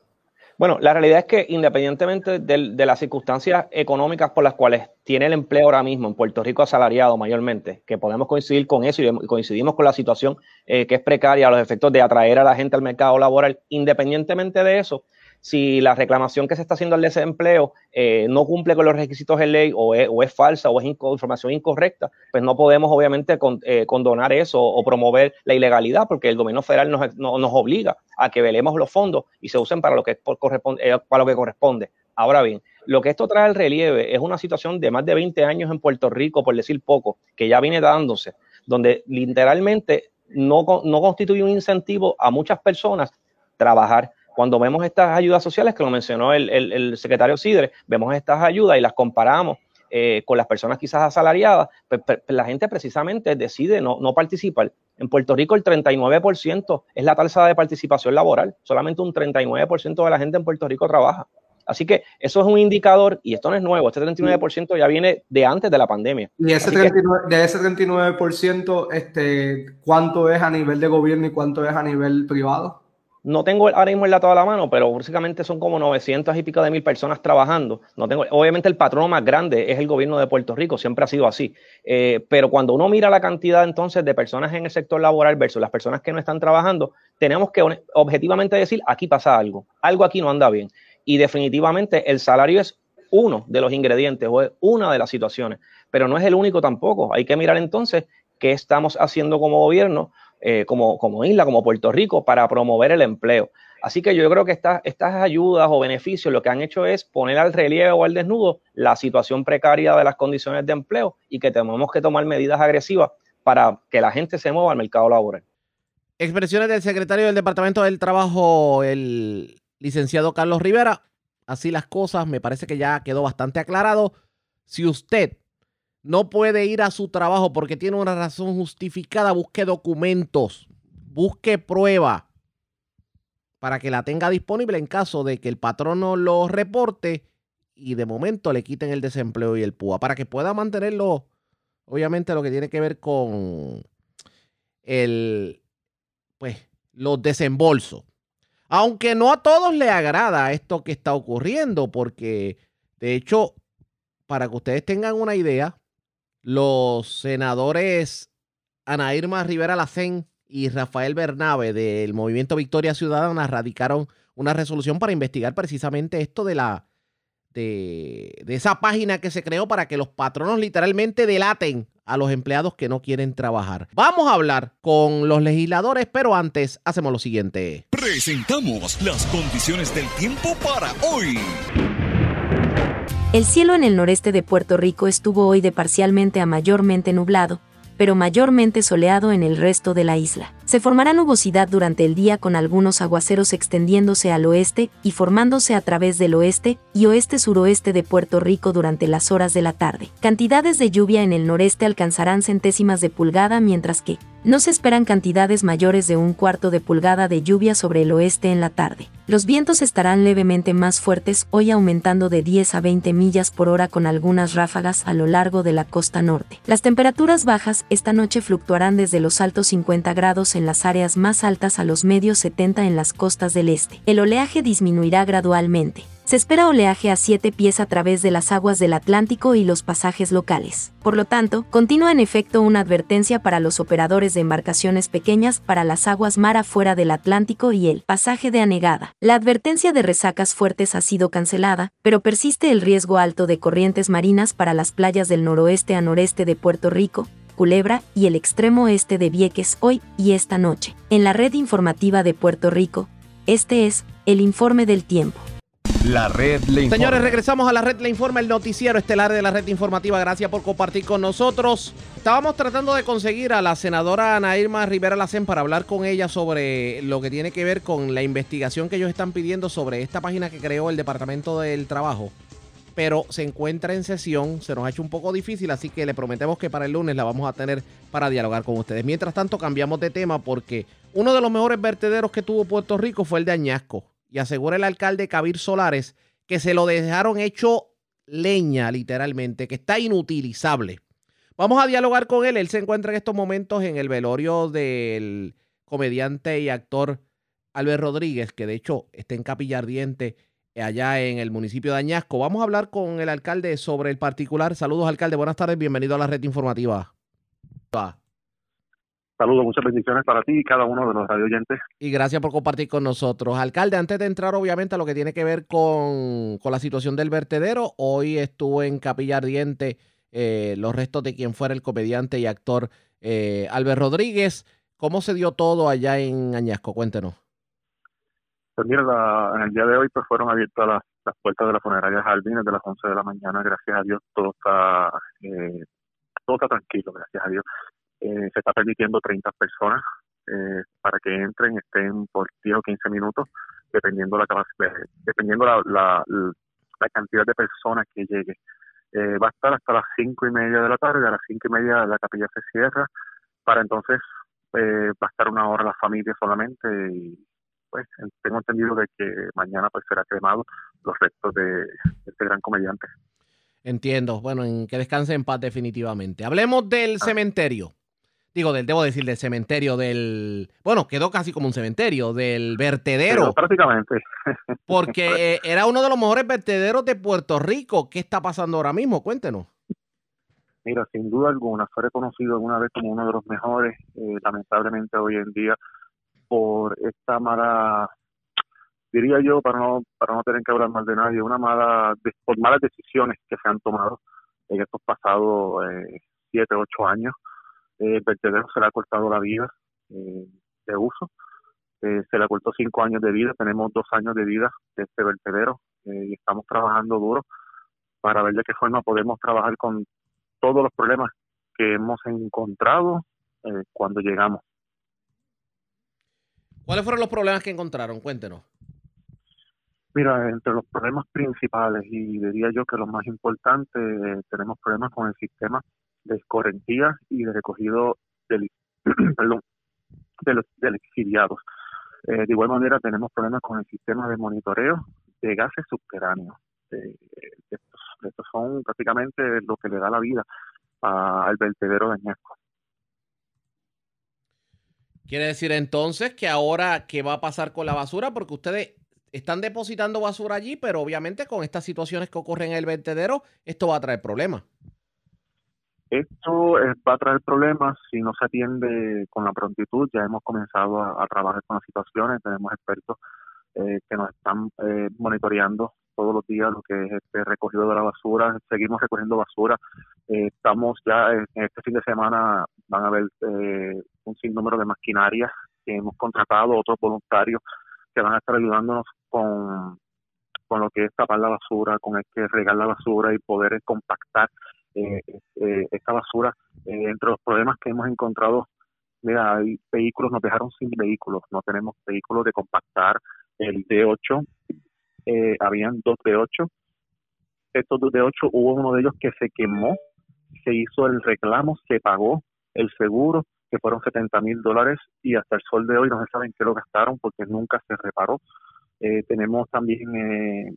Bueno, la realidad es que independientemente de, de, las circunstancias económicas por las cuales tiene el empleo ahora mismo en Puerto Rico asalariado mayormente, que podemos coincidir con eso y coincidimos con la situación eh, que es precaria los efectos de atraer a la gente al mercado laboral, independientemente de eso, si la reclamación que se está haciendo al desempleo eh, no cumple con los requisitos de ley o es, falsa o es información incorrecta, pues no podemos obviamente con, eh, condonar eso o promover la ilegalidad porque el gobierno federal nos, no, nos obliga a que velemos los fondos y se usen para lo que, corresponde, eh, para lo que corresponde. Ahora bien, lo que esto trae al relieve es una situación de más de 20 años en Puerto Rico, por decir poco, que ya viene dándose, donde literalmente no, no constituye un incentivo a muchas personas trabajar cuando vemos estas ayudas sociales, que lo mencionó el, el, el secretario Sidre, vemos estas ayudas y las comparamos eh, con las personas quizás asalariadas, pues, pues, la gente precisamente decide no, no, participar. En Puerto Rico el 39% es la tasa de participación laboral, solamente un 39% de la gente en Puerto Rico trabaja. Así que eso es un indicador, y esto no es nuevo, este 39% ya viene de antes de la pandemia. Y ese 39, que, de ese 39%, este, ¿cuánto es a nivel de gobierno y cuánto es a nivel privado? No tengo ahora mismo el dato a la mano, pero básicamente son como 900 y pico de mil personas trabajando. No tengo, obviamente el patrono más grande es el gobierno de Puerto Rico, siempre ha sido así. Eh, pero cuando uno mira la cantidad entonces de personas en el sector laboral versus las personas que no están trabajando, tenemos que objetivamente decir, aquí pasa algo, algo aquí no anda bien. Y definitivamente el salario es uno de los ingredientes o es una de las situaciones, pero no es el único tampoco. Hay que mirar entonces qué estamos haciendo como gobierno eh, como, como isla, como Puerto Rico, para promover el empleo. Así que yo creo que estas, estas ayudas o beneficios lo que han hecho es poner al relieve o al desnudo la situación precaria de las condiciones de empleo y que tenemos que tomar medidas agresivas para que la gente se mueva al mercado laboral. Expresiones del secretario del Departamento del Trabajo, el licenciado Carlos Rivera. Así las cosas, me parece que ya quedó bastante aclarado. Si usted no puede ir a su trabajo porque tiene una razón justificada, busque documentos, busque prueba para que la tenga disponible en caso de que el patrono lo reporte y de momento le quiten el desempleo y el PUA para que pueda mantenerlo, obviamente lo que tiene que ver con el, pues, los desembolsos. Aunque no a todos le agrada esto que está ocurriendo, porque de hecho, para que ustedes tengan una idea, los senadores Ana Irma Rivera Lacén y Rafael Bernabe del Movimiento Victoria Ciudadana radicaron una resolución para investigar precisamente esto de la de, de, esa página que se creó para que los patronos literalmente delaten a los empleados que no quieren trabajar. Vamos a hablar con los legisladores, pero antes hacemos lo siguiente. Presentamos las condiciones del tiempo para hoy. El cielo en el noreste de Puerto Rico estuvo hoy de parcialmente a mayormente nublado, pero mayormente soleado en el resto de la isla. Se formará nubosidad durante el día con algunos aguaceros extendiéndose al oeste y formándose a través del oeste y oeste-suroeste de Puerto Rico durante las horas de la tarde. Cantidades de lluvia en el noreste alcanzarán centésimas de pulgada mientras que no se esperan cantidades mayores de un cuarto de pulgada de lluvia sobre el oeste en la tarde. Los vientos estarán levemente más fuertes hoy aumentando de 10 a 20 millas por hora con algunas ráfagas a lo largo de la costa norte. Las temperaturas bajas esta noche fluctuarán desde los altos 50 grados en las áreas más altas a los medios 70 en las costas del este. El oleaje disminuirá gradualmente. Se espera oleaje a 7 pies a través de las aguas del Atlántico y los pasajes locales. Por lo tanto, continúa en efecto una advertencia para los operadores de embarcaciones pequeñas para las aguas mar afuera del Atlántico y el pasaje de anegada. La advertencia de resacas fuertes ha sido cancelada, pero persiste el riesgo alto de corrientes marinas para las playas del noroeste a noreste de Puerto Rico, Culebra y el extremo este de Vieques hoy y esta noche. En la red informativa de Puerto Rico, este es el informe del tiempo. La red le informa. Señores, regresamos a la red le informa, el noticiero estelar de la red informativa. Gracias por compartir con nosotros. Estábamos tratando de conseguir a la senadora Ana Irma Rivera Lacen para hablar con ella sobre lo que tiene que ver con la investigación que ellos están pidiendo sobre esta página que creó el Departamento del Trabajo. Pero se encuentra en sesión, se nos ha hecho un poco difícil, así que le prometemos que para el lunes la vamos a tener para dialogar con ustedes. Mientras tanto, cambiamos de tema porque uno de los mejores vertederos que tuvo Puerto Rico fue el de Añasco y asegura el alcalde Kabir Solares que se lo dejaron hecho leña, literalmente, que está inutilizable. Vamos a dialogar con él. Él se encuentra en estos momentos en el velorio del comediante y actor Albert Rodríguez, que de hecho está en Capilla Ardiente, allá en el municipio de Añasco. Vamos a hablar con el alcalde sobre el particular. Saludos, alcalde. Buenas tardes. Bienvenido a la red informativa. Saludos, muchas bendiciones para ti y cada uno de los radio oyentes. Y gracias por compartir con nosotros. Alcalde, antes de entrar obviamente a lo que tiene que ver con, con la situación del vertedero, hoy estuvo en Capilla Ardiente eh, los restos de quien fuera el comediante y actor eh, Albert Rodríguez. ¿Cómo se dio todo allá en Añasco? Cuéntenos. Pues mira, la, en el día de hoy pues fueron abiertas las, las puertas de la funeraria Jardines de las 11 de la mañana. Gracias a Dios todo está, eh, todo está tranquilo, gracias a Dios. Eh, se está permitiendo 30 personas eh, para que entren, estén por 10 o 15 minutos, dependiendo la capacidad, dependiendo la, la, cantidad de personas que llegue. Eh, va a estar hasta las 5 y media de la tarde, a las 5 y media la capilla se cierra, para entonces eh, va a estar una hora la familia solamente y pues tengo entendido de que mañana pues será cremado los restos de, de este gran comediante. Entiendo. Bueno, en que descanse en paz definitivamente. Hablemos del cementerio digo, del, debo decir, del cementerio del, bueno, quedó casi como un cementerio, del vertedero. Pero prácticamente. porque era uno de los mejores vertederos de Puerto Rico. ¿Qué está pasando ahora mismo? Cuéntenos. Mira, sin duda alguna, fue reconocido alguna vez como uno de los mejores, eh, lamentablemente hoy en día, por esta mala, diría yo, para no, para no tener que hablar mal de nadie, una mala, por malas decisiones que se han tomado en estos pasados eh, siete, ocho años el vertedero se le ha cortado la vida eh, de uso. Eh, se le ha cortado cinco años de vida, tenemos dos años de vida de este vertedero eh, y estamos trabajando duro para ver de qué forma podemos trabajar con todos los problemas que hemos encontrado cuando llegamos. ¿Cuáles fueron los problemas que encontraron? Cuéntenos. Mira, entre los problemas principales y diría yo que los más importantes, tenemos problemas con el sistema de escorrentía y de recogido del, perdón, de los, de exiliados. Eh, de igual manera tenemos problemas con el sistema de monitoreo de gases subterráneos. Eh, estos, son prácticamente lo que le da la vida al vertedero de Añasco. Quiere decir entonces que ahora, ¿qué va a pasar con la basura? Porque ustedes están depositando basura allí, pero obviamente con estas situaciones que ocurren en el vertedero, esto va a traer problemas. Esto eh, va a traer problemas si no se atiende con la prontitud. Ya hemos comenzado a, trabajar con las situaciones, tenemos expertos eh, que nos están eh, monitoreando todos los días lo que es este recogido de la basura. Seguimos recogiendo basura. estamos ya en este fin de semana, van a haber un sinnúmero de maquinarias que hemos contratado, otros voluntarios que van a estar ayudándonos con, con lo que es tapar la basura, con el que regar la basura y poder compactar eh, eh, esta basura. Eh, entre los problemas que hemos encontrado, mira, hay vehículos, nos dejaron sin vehículos, no tenemos vehículos de compactar. El D8, eh, habían dos D8. Estos dos D8, hubo uno de ellos que se quemó, se hizo el reclamo, se pagó el seguro, que fueron 70 mil dólares y hasta el sol de hoy no se saben qué lo gastaron porque nunca se reparó. Eh, tenemos también eh,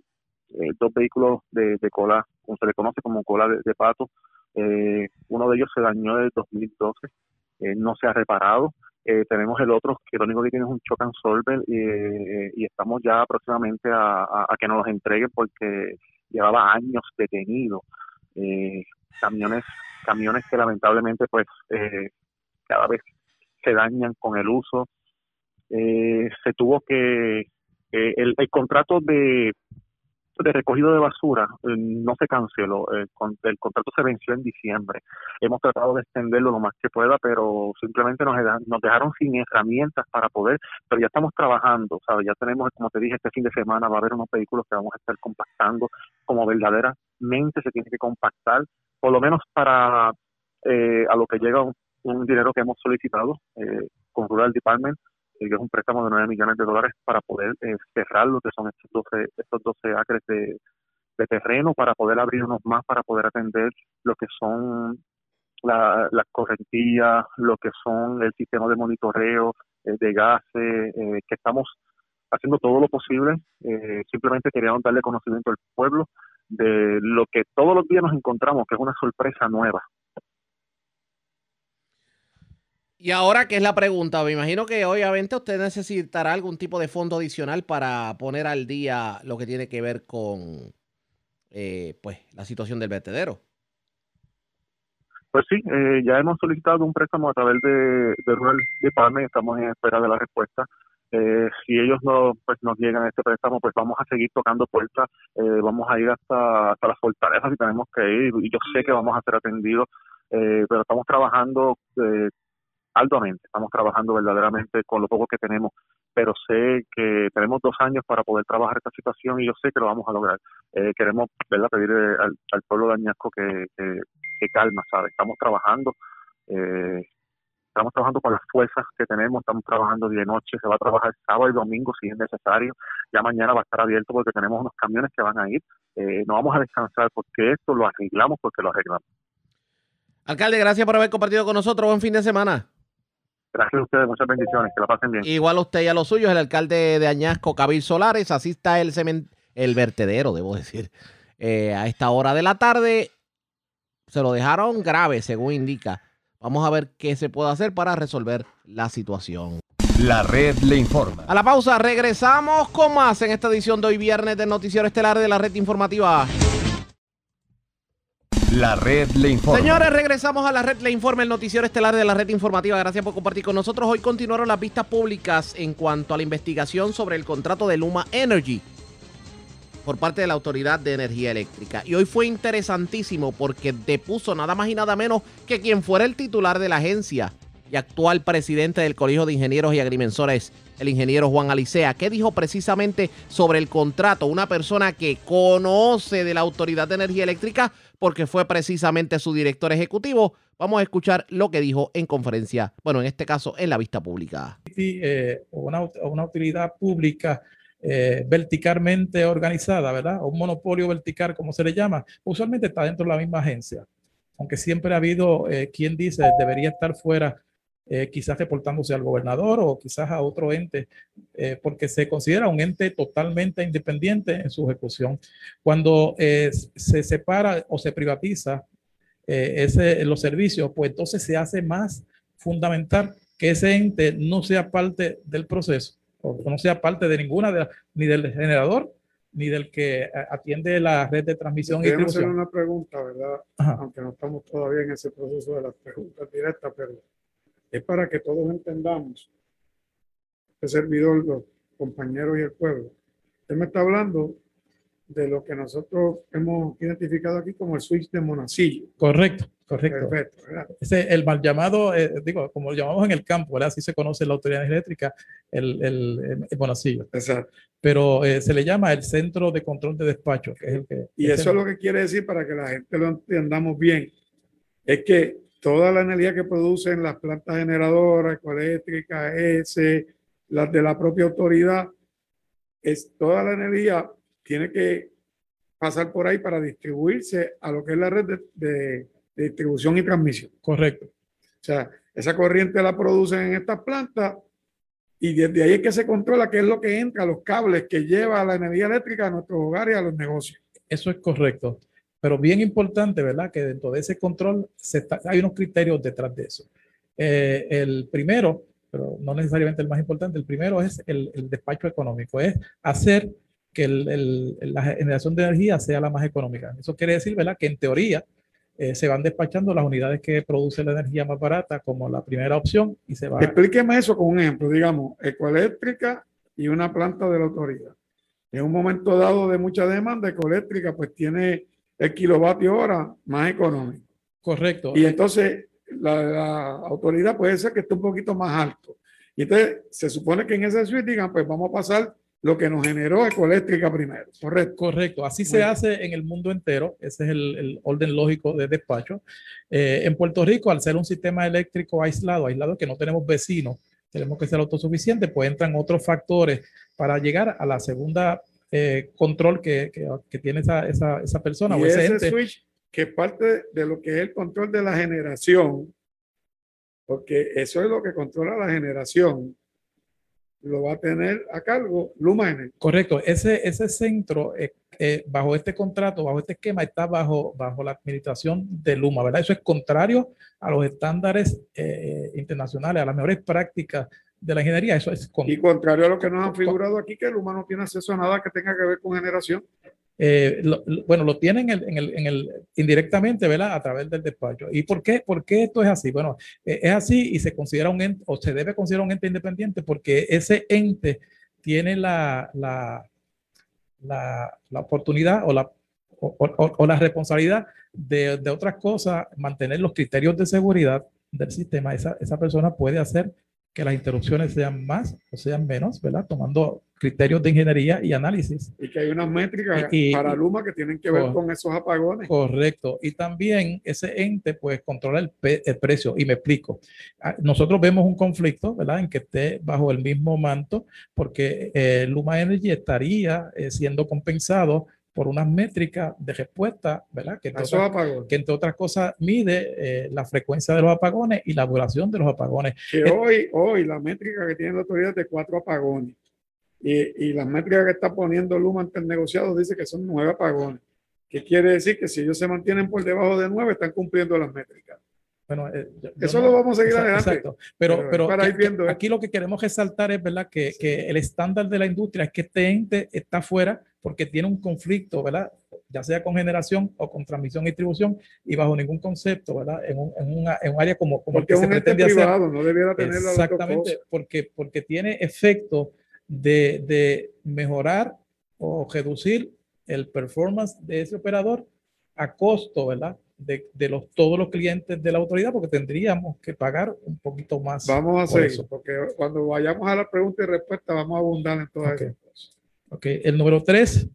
eh, dos vehículos de, cola, como se le conoce como cola de, pato. Eh, uno de ellos se dañó en el 2012, eh, no se ha reparado. tenemos el otro que lo único que tiene es un chocan solver y, estamos ya próximamente a, que nos los entreguen porque llevaba años detenido. camiones camiones que lamentablemente pues cada vez se dañan con el uso. se tuvo que el, el contrato de de recogido de basura eh, no se canceló, el, el, contrato se venció en diciembre. Hemos tratado de extenderlo lo más que pueda, pero simplemente nos, nos dejaron sin herramientas para poder, pero ya estamos trabajando, ¿sabes? Ya tenemos, como te dije, este fin de semana va a haber unos vehículos que vamos a estar compactando como verdaderamente se tiene que compactar, por lo menos para eh, a lo que llega un, dinero que hemos solicitado eh, con Rural Department que es un préstamo de 9 millones de dólares para poder eh, cerrar lo que son estos 12, estos 12 acres de, terreno, para poder abrir unos más, para poder atender lo que son las la correntías, lo que son el sistema de monitoreo eh, de gases, eh, que estamos haciendo todo lo posible. simplemente queríamos darle conocimiento al pueblo de lo que todos los días nos encontramos, que es una sorpresa nueva. Y ahora, ¿qué es la pregunta? Me imagino que obviamente usted necesitará algún tipo de fondo adicional para poner al día lo que tiene que ver con eh, pues la situación del vertedero. Pues sí, eh, ya hemos solicitado un préstamo a través de, de Rural Department, estamos en espera de la respuesta. Eh, si ellos no pues nos llegan a este préstamo, pues vamos a seguir tocando puertas, vamos a ir hasta, hasta las fortalezas si tenemos que ir, y yo sé que vamos a ser atendidos, pero estamos trabajando arduamente, estamos trabajando verdaderamente con lo poco que tenemos, pero sé que tenemos dos años para poder trabajar esta situación y yo sé que lo vamos a lograr. Eh, queremos ¿verdad? pedir eh, al, pueblo de Añasco que, que, calma, ¿sabe? Estamos trabajando, eh, estamos trabajando con las fuerzas que tenemos, estamos trabajando día y noche, se va a trabajar sábado y domingo si es necesario, ya mañana va a estar abierto porque tenemos unos camiones que van a ir, no vamos a descansar porque esto lo arreglamos porque lo arreglamos. Alcalde, gracias por haber compartido con nosotros. Buen fin de semana. Gracias a ustedes, muchas bendiciones, que la pasen bien. Igual a usted y a los suyos, el alcalde de Añasco, Cabil Solares, así está el, el vertedero, debo decir. Eh, a esta hora de la tarde se lo dejaron grave, según indica. Vamos a ver qué se puede hacer para resolver la situación. La red le informa. A la pausa, regresamos con más en esta edición de hoy viernes del Noticiero Estelar de la Red Informativa. La red le informa. Señores, regresamos a la red le informa, el noticiero estelar de la red informativa. Gracias por compartir con nosotros. Hoy continuaron las vistas públicas en cuanto a la investigación sobre el contrato de Luma Energy por parte de la Autoridad de Energía Eléctrica. Y hoy fue interesantísimo porque depuso nada más y nada menos que quien fuera el titular de la agencia y actual presidente del Colegio de Ingenieros y Agrimensores, el ingeniero Juan Alicea, que dijo precisamente sobre el contrato, una persona que conoce de la Autoridad de Energía Eléctrica porque fue precisamente su director ejecutivo. Vamos a escuchar lo que dijo en conferencia, bueno, en este caso en la vista pública. Eh, una, una, utilidad pública eh, verticalmente organizada, ¿verdad? un monopolio vertical, como se le llama, usualmente está dentro de la misma agencia. Aunque siempre ha habido eh, quien dice debería estar fuera eh, quizás reportándose al gobernador o quizás a otro ente, eh, porque se considera un ente totalmente independiente en su ejecución. Cuando eh, se separa o se privatiza ese, los servicios, pues entonces se hace más fundamental que ese ente no sea parte del proceso, o no sea parte de ninguna, de ni del generador, ni del que eh, atiende la red de transmisión Queremos hacer una pregunta, ¿verdad? Aunque no estamos todavía en ese proceso de las preguntas directas, pero es para que todos entendamos, este servidor, los compañeros y el pueblo. Usted me está hablando de lo que nosotros hemos identificado aquí como el switch de Monacillo. Correcto, correcto. Perfecto. Ese, el mal llamado, eh, digo, como lo llamamos en el campo, ¿verdad? Así se conoce la autoridad eléctrica, el, el, el Bonacillo. Exacto. Pero eh, se le llama el centro de control de despacho, que es el que. Y eso es lo que quiere decir para que la gente lo entendamos bien. Es que toda la energía que producen las plantas generadoras, ecoeléctricas, ese, las de la propia autoridad, es toda la energía tiene que pasar por ahí para distribuirse a lo que es la red de, de- de distribución y transmisión. Correcto. O sea, esa corriente la producen en estas plantas y desde ahí es que se controla qué es lo que entra, los cables que lleva la energía eléctrica a nuestros hogares y a los negocios. Eso es correcto. Pero bien importante, ¿verdad? Que dentro de ese control se está- hay unos criterios detrás de eso. Eh, el primero, pero no necesariamente el más importante, el primero es el, el despacho económico, es hacer que el- el- la generación de energía sea la más económica. Eso quiere decir, ¿verdad? Que en teoría eh, se van despachando las unidades que producen la energía más barata como la primera opción y se va Explíqueme eso con un ejemplo, digamos, ecoeléctrica y una planta de la autoridad. En un momento dado de mucha demanda, ecoeléctrica pues tiene el kilovatio hora más económico. Correcto. Y entonces la, la autoridad puede ser que esté un poquito más alto. Y entonces se supone que en ese suite digan, pues vamos a pasar lo que nos generó ecoeléctrica primero, ¿correcto? Correcto, así se hace en el mundo entero, ese es el, el orden lógico de despacho. Eh, en Puerto Rico, al ser un sistema eléctrico aislado, aislado que no tenemos vecinos, tenemos que ser autosuficientes, pues entran otros factores para llegar a la segunda eh, control que, que- que tiene esa, esa, esa persona Y o ese switch que parte de lo que es el control de la generación, porque eso es lo que controla la generación, lo va a tener a cargo Luma Energy. Correcto, ese, ese centro, eh, eh, bajo este contrato, bajo este esquema, está bajo, bajo la administración de Luma, ¿verdad? Eso es contrario a los estándares eh, internacionales, a las mejores prácticas de la ingeniería. Eso es con- Y contrario a lo que nos han figurado aquí, que Luma no tiene acceso a nada que tenga que ver con generación. eh, lo- lo- bueno, lo tienen en el, en el, en el- indirectamente, ¿verdad? A través del despacho. ¿Y por qué, por qué esto es así? Bueno, eh, es así y se considera un ente, o se debe considerar un ente independiente porque ese ente tiene la, la, la, la oportunidad o la, o, o- o la responsabilidad de, de otras cosas, mantener los criterios de seguridad del sistema. Esa, esa persona puede hacer que las interrupciones sean más o sean menos, ¿verdad? Tomando criterios de ingeniería y análisis. Y que hay unas métricas Y- para Luma que tienen que ver con esos apagones. Correcto. Y también ese ente pues controla el precio. Y me explico. Ah, Nosotros vemos un conflicto, ¿verdad? En que esté bajo el mismo manto porque eh, Luma Energy estaría eh, siendo compensado por unas métricas de respuesta, ¿verdad? Que entre, otras, que entre otras cosas mide eh, la frecuencia de los apagones y la duración de los apagones. Que Eh, hoy, hoy la métrica que tiene la autoridad es de cuatro apagones. Y, y las métricas que está poniendo Luma ante el negociado dice que son nueve apagones. ¿Qué quiere decir? Que si ellos se mantienen por debajo de nueve, están cumpliendo las métricas. Bueno, eh, yo- yo Eso no- lo vamos a seguir adelante. Exacto. Pero, Pero pero, es para que- ir viendo aquí lo que queremos resaltar es verdad que, que el estándar de la industria es que este ente está fuera porque tiene un conflicto, ¿verdad? Ya sea con generación o con transmisión y distribución y bajo ningún concepto, ¿verdad? En un, en una- en un área como, como el que se ente pretende hacer. privado, no debiera tener Exactamente, porque, porque tiene efecto de, de mejorar o reducir el performance de ese operador a costo, ¿verdad? De, de los, todos los clientes de la autoridad, porque tendríamos que pagar un poquito más. Vamos a por seguir, eso. porque cuando vayamos a la pregunta y respuesta, vamos a abundar en todas Ok. esas cosas. Ok, el número tres.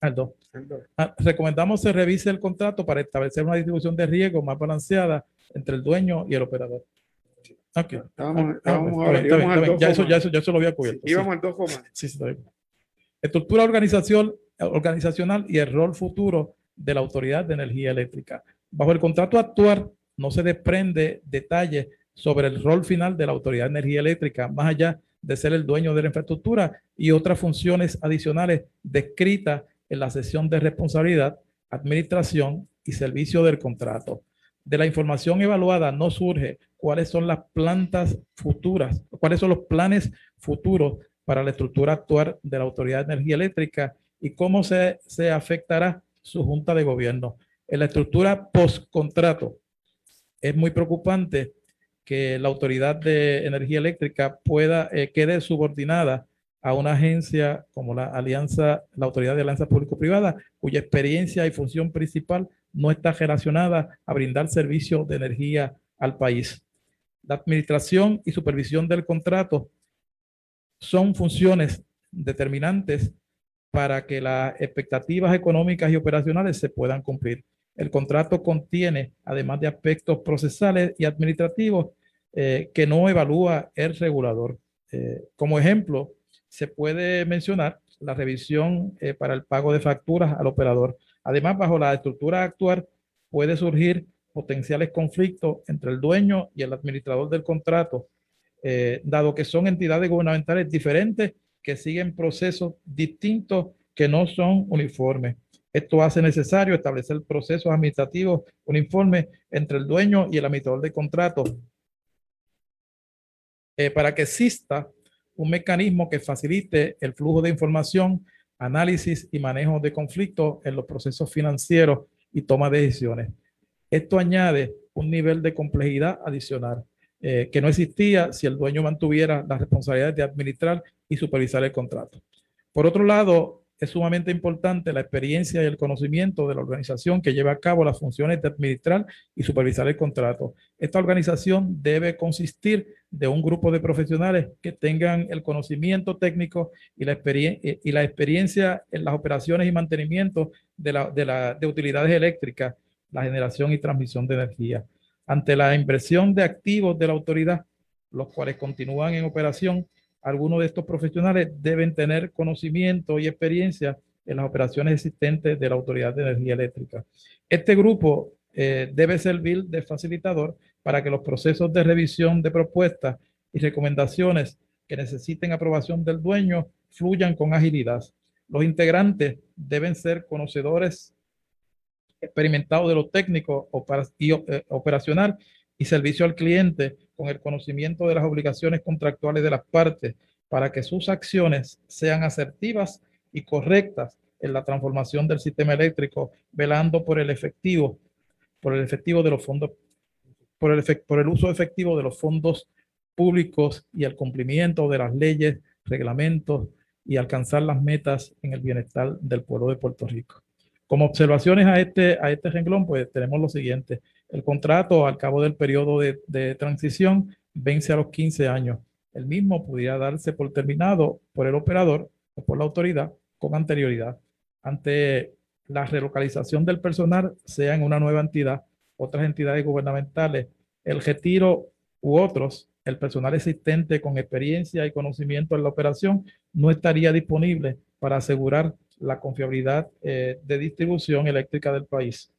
Al dos. Entonces, Ah, recomendamos se revise el contrato para establecer una distribución de riesgo más balanceada entre el dueño y el operador. Ok. Estábamos- Ah, estábamos ahora, está bien, íbamos está al bien. dos Ya eso, coma- ya eso, ya eso lo había cubierto. sí. íbamos al 2 coma. Sí, sí, está bien. Estructura organización, organizacional y el rol futuro de la Autoridad de Energía Eléctrica. Bajo el contrato actual no se desprende detalles sobre el rol final de la Autoridad de Energía Eléctrica, más allá de ser el dueño de la infraestructura y otras funciones adicionales descritas en la sesión de responsabilidad, administración y servicio del contrato. De la información evaluada no surge cuáles son las plantas futuras, cuáles son los planes futuros para la estructura actual de la Autoridad de Energía Eléctrica y cómo se, se afectará su junta de gobierno. En la estructura post-contrato es muy preocupante que la Autoridad de Energía Eléctrica pueda, eh, quede subordinada a una agencia como la Alianza, la Autoridad de Alianza Público-Privada, cuya experiencia y función principal no está relacionada a brindar servicios de energía al país. La administración y supervisión del contrato son funciones determinantes para que las expectativas económicas y operacionales se puedan cumplir. El contrato contiene, además de aspectos procesales y administrativos, eh, que no evalúa el regulador. Eh, como ejemplo, se puede mencionar la revisión eh, para el pago de facturas al operador. Además, bajo la estructura actual, puede surgir potenciales conflictos entre el dueño y el administrador del contrato, dado que son entidades gubernamentales diferentes que siguen procesos distintos que no son uniformes. Esto hace necesario establecer procesos administrativos uniformes entre el dueño y el administrador de contrato eh, para que exista un mecanismo que facilite el flujo de información, análisis y manejo de conflictos en los procesos financieros y toma de decisiones. Esto añade un nivel de complejidad adicional eh, que no existía si el dueño mantuviera la responsabilidad de administrar y supervisar el contrato. Por otro lado, es sumamente importante la experiencia y el conocimiento de la organización que lleva a cabo las funciones de administrar y supervisar el contrato. Esta organización debe consistir de un grupo de profesionales que tengan el conocimiento técnico y la, y la experiencia en las operaciones y mantenimiento de, la, de, la, de utilidades eléctricas, la generación y transmisión de energía. Ante la inversión de activos de la autoridad, los cuales continúan en operación, algunos de estos profesionales deben tener conocimiento y experiencia en las operaciones existentes de la Autoridad de Energía Eléctrica. Este grupo eh, debe servir de facilitador para que los procesos de revisión de propuestas y recomendaciones que necesiten aprobación del dueño fluyan con agilidad. Los integrantes deben ser conocedores experimentados de lo técnico y eh, operacional y servicio al cliente con el conocimiento de las obligaciones contractuales de las partes para que sus acciones sean asertivas y correctas en la transformación del sistema eléctrico, velando por el efectivo, por el efectivo de los fondos, por el, uso efectivo de los fondos públicos y el cumplimiento de las leyes, reglamentos y alcanzar las metas en el bienestar del pueblo de Puerto Rico. Como observaciones a este, a este renglón, pues tenemos lo siguiente. El contrato al cabo del periodo de, transición vence a los 15 años. El mismo pudiera darse por terminado por el operador o por la autoridad con anterioridad. Ante la relocalización del personal, sea en una nueva entidad, otras entidades gubernamentales, el retiro u otros, el personal existente con experiencia y conocimiento en la operación no estaría disponible para asegurar la confiabilidad eh, de distribución eléctrica del país.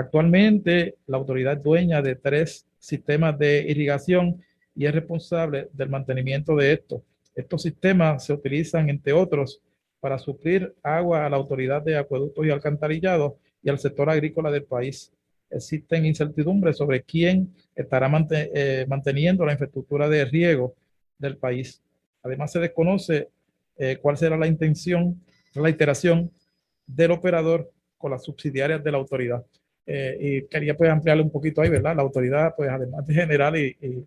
Actualmente, la autoridad es dueña de tres sistemas de irrigación y es responsable del mantenimiento de estos. Estos sistemas se utilizan, entre otros, para suplir agua a la autoridad de acueductos y alcantarillados y al sector agrícola del país. Existen incertidumbres sobre quién estará eh, manteniendo la infraestructura de riego del país. Además, se desconoce eh, cuál será la intención, la iteración del operador con las subsidiarias de la autoridad. Eh, y quería pues ampliarle un poquito ahí, ¿verdad? La autoridad, pues además de generar y,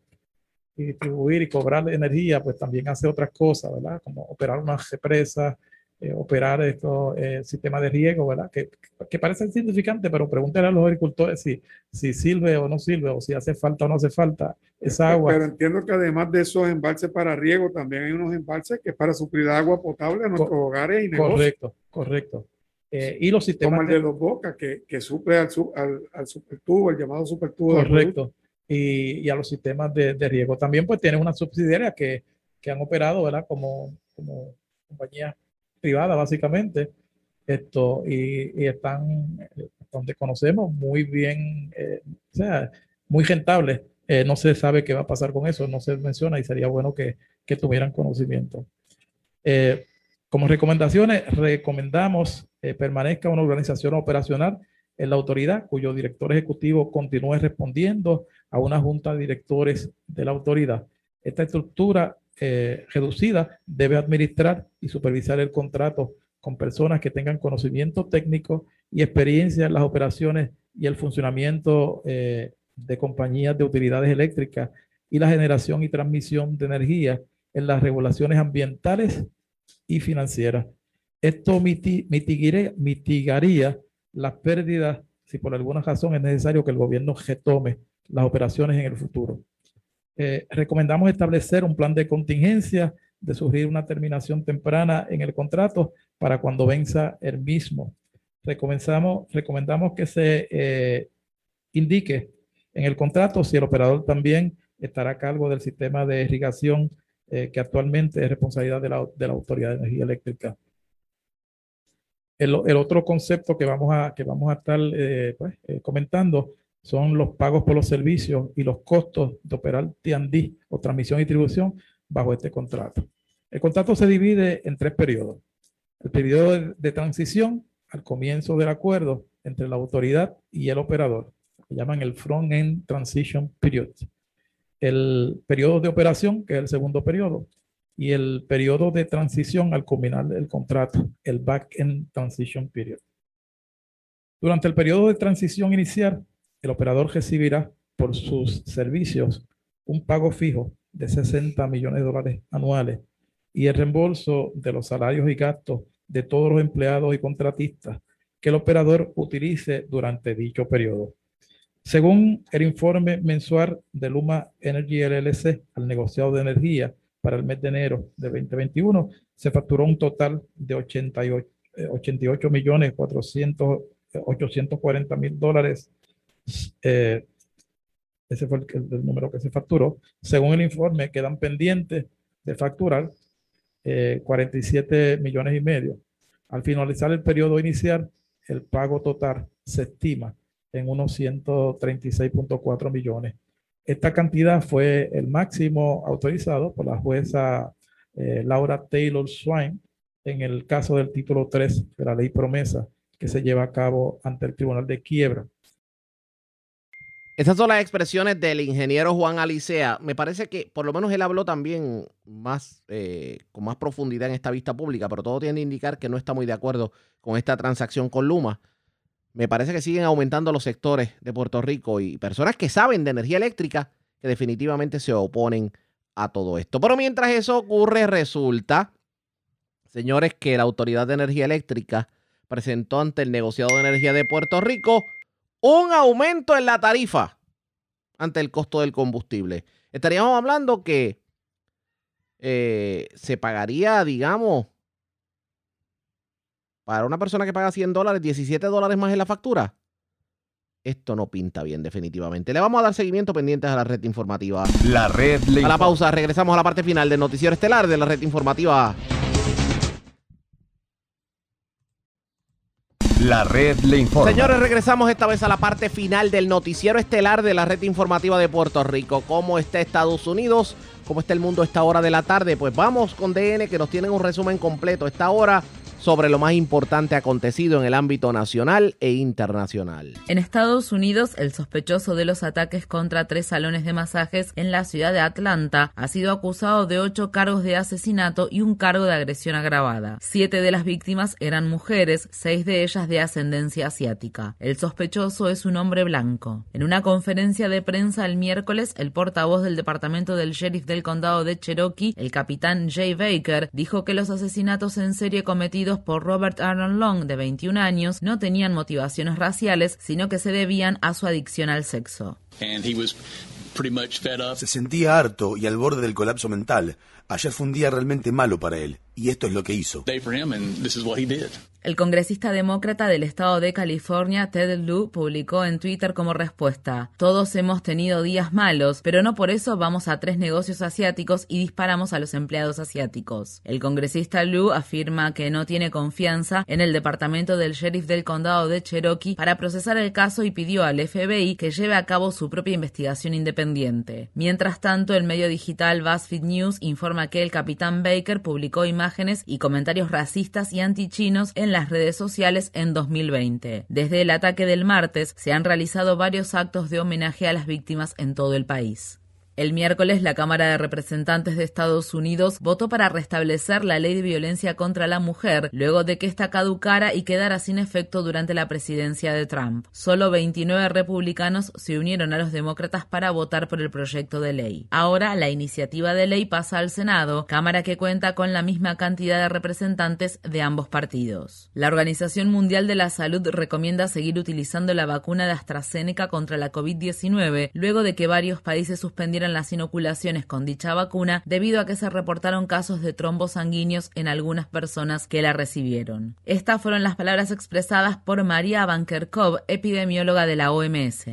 distribuir y cobrar energía, pues también hace otras cosas, ¿verdad? Como operar una represa, eh, operar estos eh, sistemas de riego, ¿verdad? Que, que parecen significantes, pero pregúntale a los agricultores si, si sirve o no sirve, o si hace falta o no hace falta esa agua. Pero entiendo que además de esos embalses para riego, también hay unos embalses que es para suplir agua potable a nuestros hogares y negocios. Correcto, correcto. Eh, y los sistemas. Como el de, los Bocas, que, que suple al, al, al supertubo, el llamado supertubo. Correcto. Y, y, a los sistemas de, de, riego. También, pues, tiene una subsidiaria que, que han operado, ¿verdad? Como, como compañía privada, básicamente. Esto, y, y están, donde conocemos, muy bien, eh, o sea, muy rentables. Eh, no se sabe qué va a pasar con eso, no se menciona y sería bueno que, que tuvieran conocimiento. Eh, como recomendaciones, recomendamos eh, permanezca una organización operacional en la autoridad cuyo director ejecutivo continúe respondiendo a una junta de directores de la autoridad. Esta estructura eh, reducida, debe administrar y supervisar el contrato con personas que tengan conocimiento técnico y experiencia en las operaciones y el funcionamiento eh, de compañías de utilidades eléctricas y la generación y transmisión de energía en las regulaciones ambientales y financieras. Esto mitigaría, las pérdidas si por alguna razón es necesario que el gobierno retome las operaciones en el futuro. Eh, recomendamos establecer un plan de contingencia de sugerir una terminación temprana en el contrato para cuando venza el mismo. Recomendamos, recomendamos que se eh, indique en el contrato si el operador también estará a cargo del sistema de irrigación eh, que actualmente es responsabilidad de la, de la Autoridad de Energía Eléctrica. El, otro concepto que vamos a, que vamos a estar eh, pues, comentando son los pagos por los servicios y los costos de operar T&D o transmisión y distribución bajo este contrato. El contrato se divide en tres periodos. El periodo de, transición al comienzo del acuerdo entre la autoridad y el operador, que llaman el Front-End Transition Period. El periodo de operación, que es el segundo periodo, y el periodo de transición al culminar el contrato, el Back-End Transition Period. Durante el periodo de transición inicial, el operador recibirá por sus servicios un pago fijo de 60 millones de dólares anuales y el reembolso de los salarios y gastos de todos los empleados y contratistas que el operador utilice durante dicho periodo. Según el informe mensual de Luma Energy LLC al negociado de energía para el mes de enero de 2021, se facturó un total de 88, 88 millones 400, 840 mil dólares eh, ese fue el, número que se facturó. Según el informe, quedan pendientes de facturar 47 eh, millones y medio. Al finalizar el periodo inicial, el pago total se estima en unos 136.4 millones. Esta cantidad fue el máximo autorizado por la jueza eh, Laura Taylor Swain en el caso del título 3 de la ley promesa que se lleva a cabo ante el Tribunal de Quiebra esas son las expresiones del ingeniero Juan Alicea. Me parece que por lo menos él habló también más eh, con más profundidad en esta vista pública, pero todo tiende a indicar que no está muy de acuerdo con esta transacción con Luma. Me parece que siguen aumentando los sectores de Puerto Rico y personas que saben de energía eléctrica que definitivamente se oponen a todo esto. Pero mientras eso ocurre, resulta, señores, que la Autoridad de Energía Eléctrica presentó ante el negociado de energía de Puerto Rico un aumento en la tarifa ante el costo del combustible. Estaríamos hablando que eh, se pagaría, digamos, para una persona que paga 100 dólares, 17 dólares más en la factura. Esto no pinta bien, definitivamente. Le vamos a dar seguimiento pendientes a la red informativa. La red. A la pausa, regresamos a la parte final del noticiero estelar de la red informativa. La red le informa. Señores, regresamos esta vez a la parte final del noticiero estelar de la red informativa de Puerto Rico. ¿Cómo está Estados Unidos? ¿Cómo está el mundo a esta hora de la tarde? Pues vamos con DN que nos tienen un resumen completo. Esta hora sobre lo más importante acontecido en el ámbito nacional e internacional. En Estados Unidos, el sospechoso de los ataques contra tres salones de masajes en la ciudad de Atlanta ha sido acusado de ocho cargos de asesinato y un cargo de agresión agravada. Siete de las víctimas eran mujeres, seis de ellas de ascendencia asiática. El sospechoso es un hombre blanco. En una conferencia de prensa el miércoles, el portavoz del departamento del sheriff del condado de Cherokee, el capitán Jay Baker, dijo que los asesinatos en serie cometidos por Robert Aaron Long, de 21 años, no tenían motivaciones raciales, sino que se debían a su adicción al sexo. Se sentía harto y al borde del colapso mental. Ayer fue un día realmente malo para él, y esto es lo que hizo. El congresista demócrata del estado de California, Ted Lieu, publicó en Twitter como respuesta, Todos hemos tenido días malos, pero no por eso vamos a tres negocios asiáticos y disparamos a los empleados asiáticos. El congresista Lieu afirma que no tiene confianza en el departamento del sheriff del condado de Cherokee para procesar el caso y pidió al FBI que lleve a cabo su propia investigación independiente. Mientras tanto, el medio digital BuzzFeed News informa que el capitán Baker publicó imágenes y comentarios racistas y antichinos en las redes sociales en 2020. Desde el ataque del martes se han realizado varios actos de homenaje a las víctimas en todo el país. El miércoles, la Cámara de Representantes de Estados Unidos votó para restablecer la ley de violencia contra la mujer, luego de que esta caducara y quedara sin efecto durante la presidencia de Trump. Solo 29 republicanos se unieron a los demócratas para votar por el proyecto de ley. Ahora, la iniciativa de ley pasa al Senado, Cámara que cuenta con la misma cantidad de representantes de ambos partidos. La Organización Mundial de la Salud recomienda seguir utilizando la vacuna de AstraZeneca contra la COVID-19, luego de que varios países suspendieron las inoculaciones con dicha vacuna debido a que se reportaron casos de trombos sanguíneos en algunas personas que la recibieron. Estas fueron las palabras expresadas por María Bankerkov, epidemióloga de la OMS.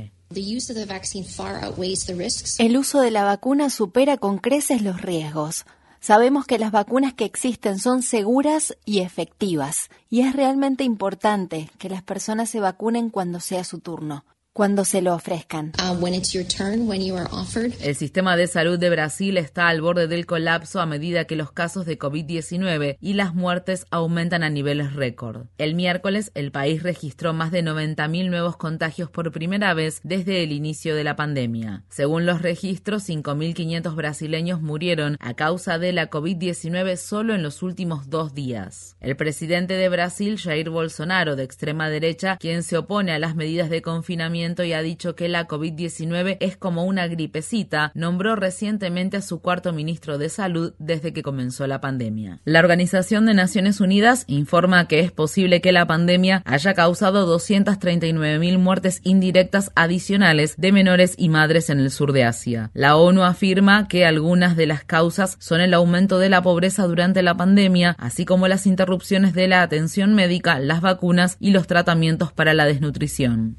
El uso de la vacuna supera con creces los riesgos. Sabemos que las vacunas que existen son seguras y efectivas, y es realmente importante que las personas se vacunen cuando sea su turno cuando se lo ofrezcan. Uh, el sistema de salud de Brasil está al borde del colapso a medida que los casos de COVID-19 y las muertes aumentan a niveles récord. El miércoles, el país registró más de 90.000 nuevos contagios por primera vez desde el inicio de la pandemia. Según los registros, 5.500 brasileños murieron a causa de la COVID-19 solo en los últimos dos días. El presidente de Brasil, Jair Bolsonaro, de extrema derecha, quien se opone a las medidas de confinamiento y ha dicho que la COVID-19 es como una gripecita, nombró recientemente a su cuarto ministro de Salud desde que comenzó la pandemia. La Organización de Naciones Unidas informa que es posible que la pandemia haya causado 239.000 muertes indirectas adicionales de menores y madres en el sur de Asia. La ONU afirma que algunas de las causas son el aumento de la pobreza durante la pandemia, así como las interrupciones de la atención médica, las vacunas y los tratamientos para la desnutrición.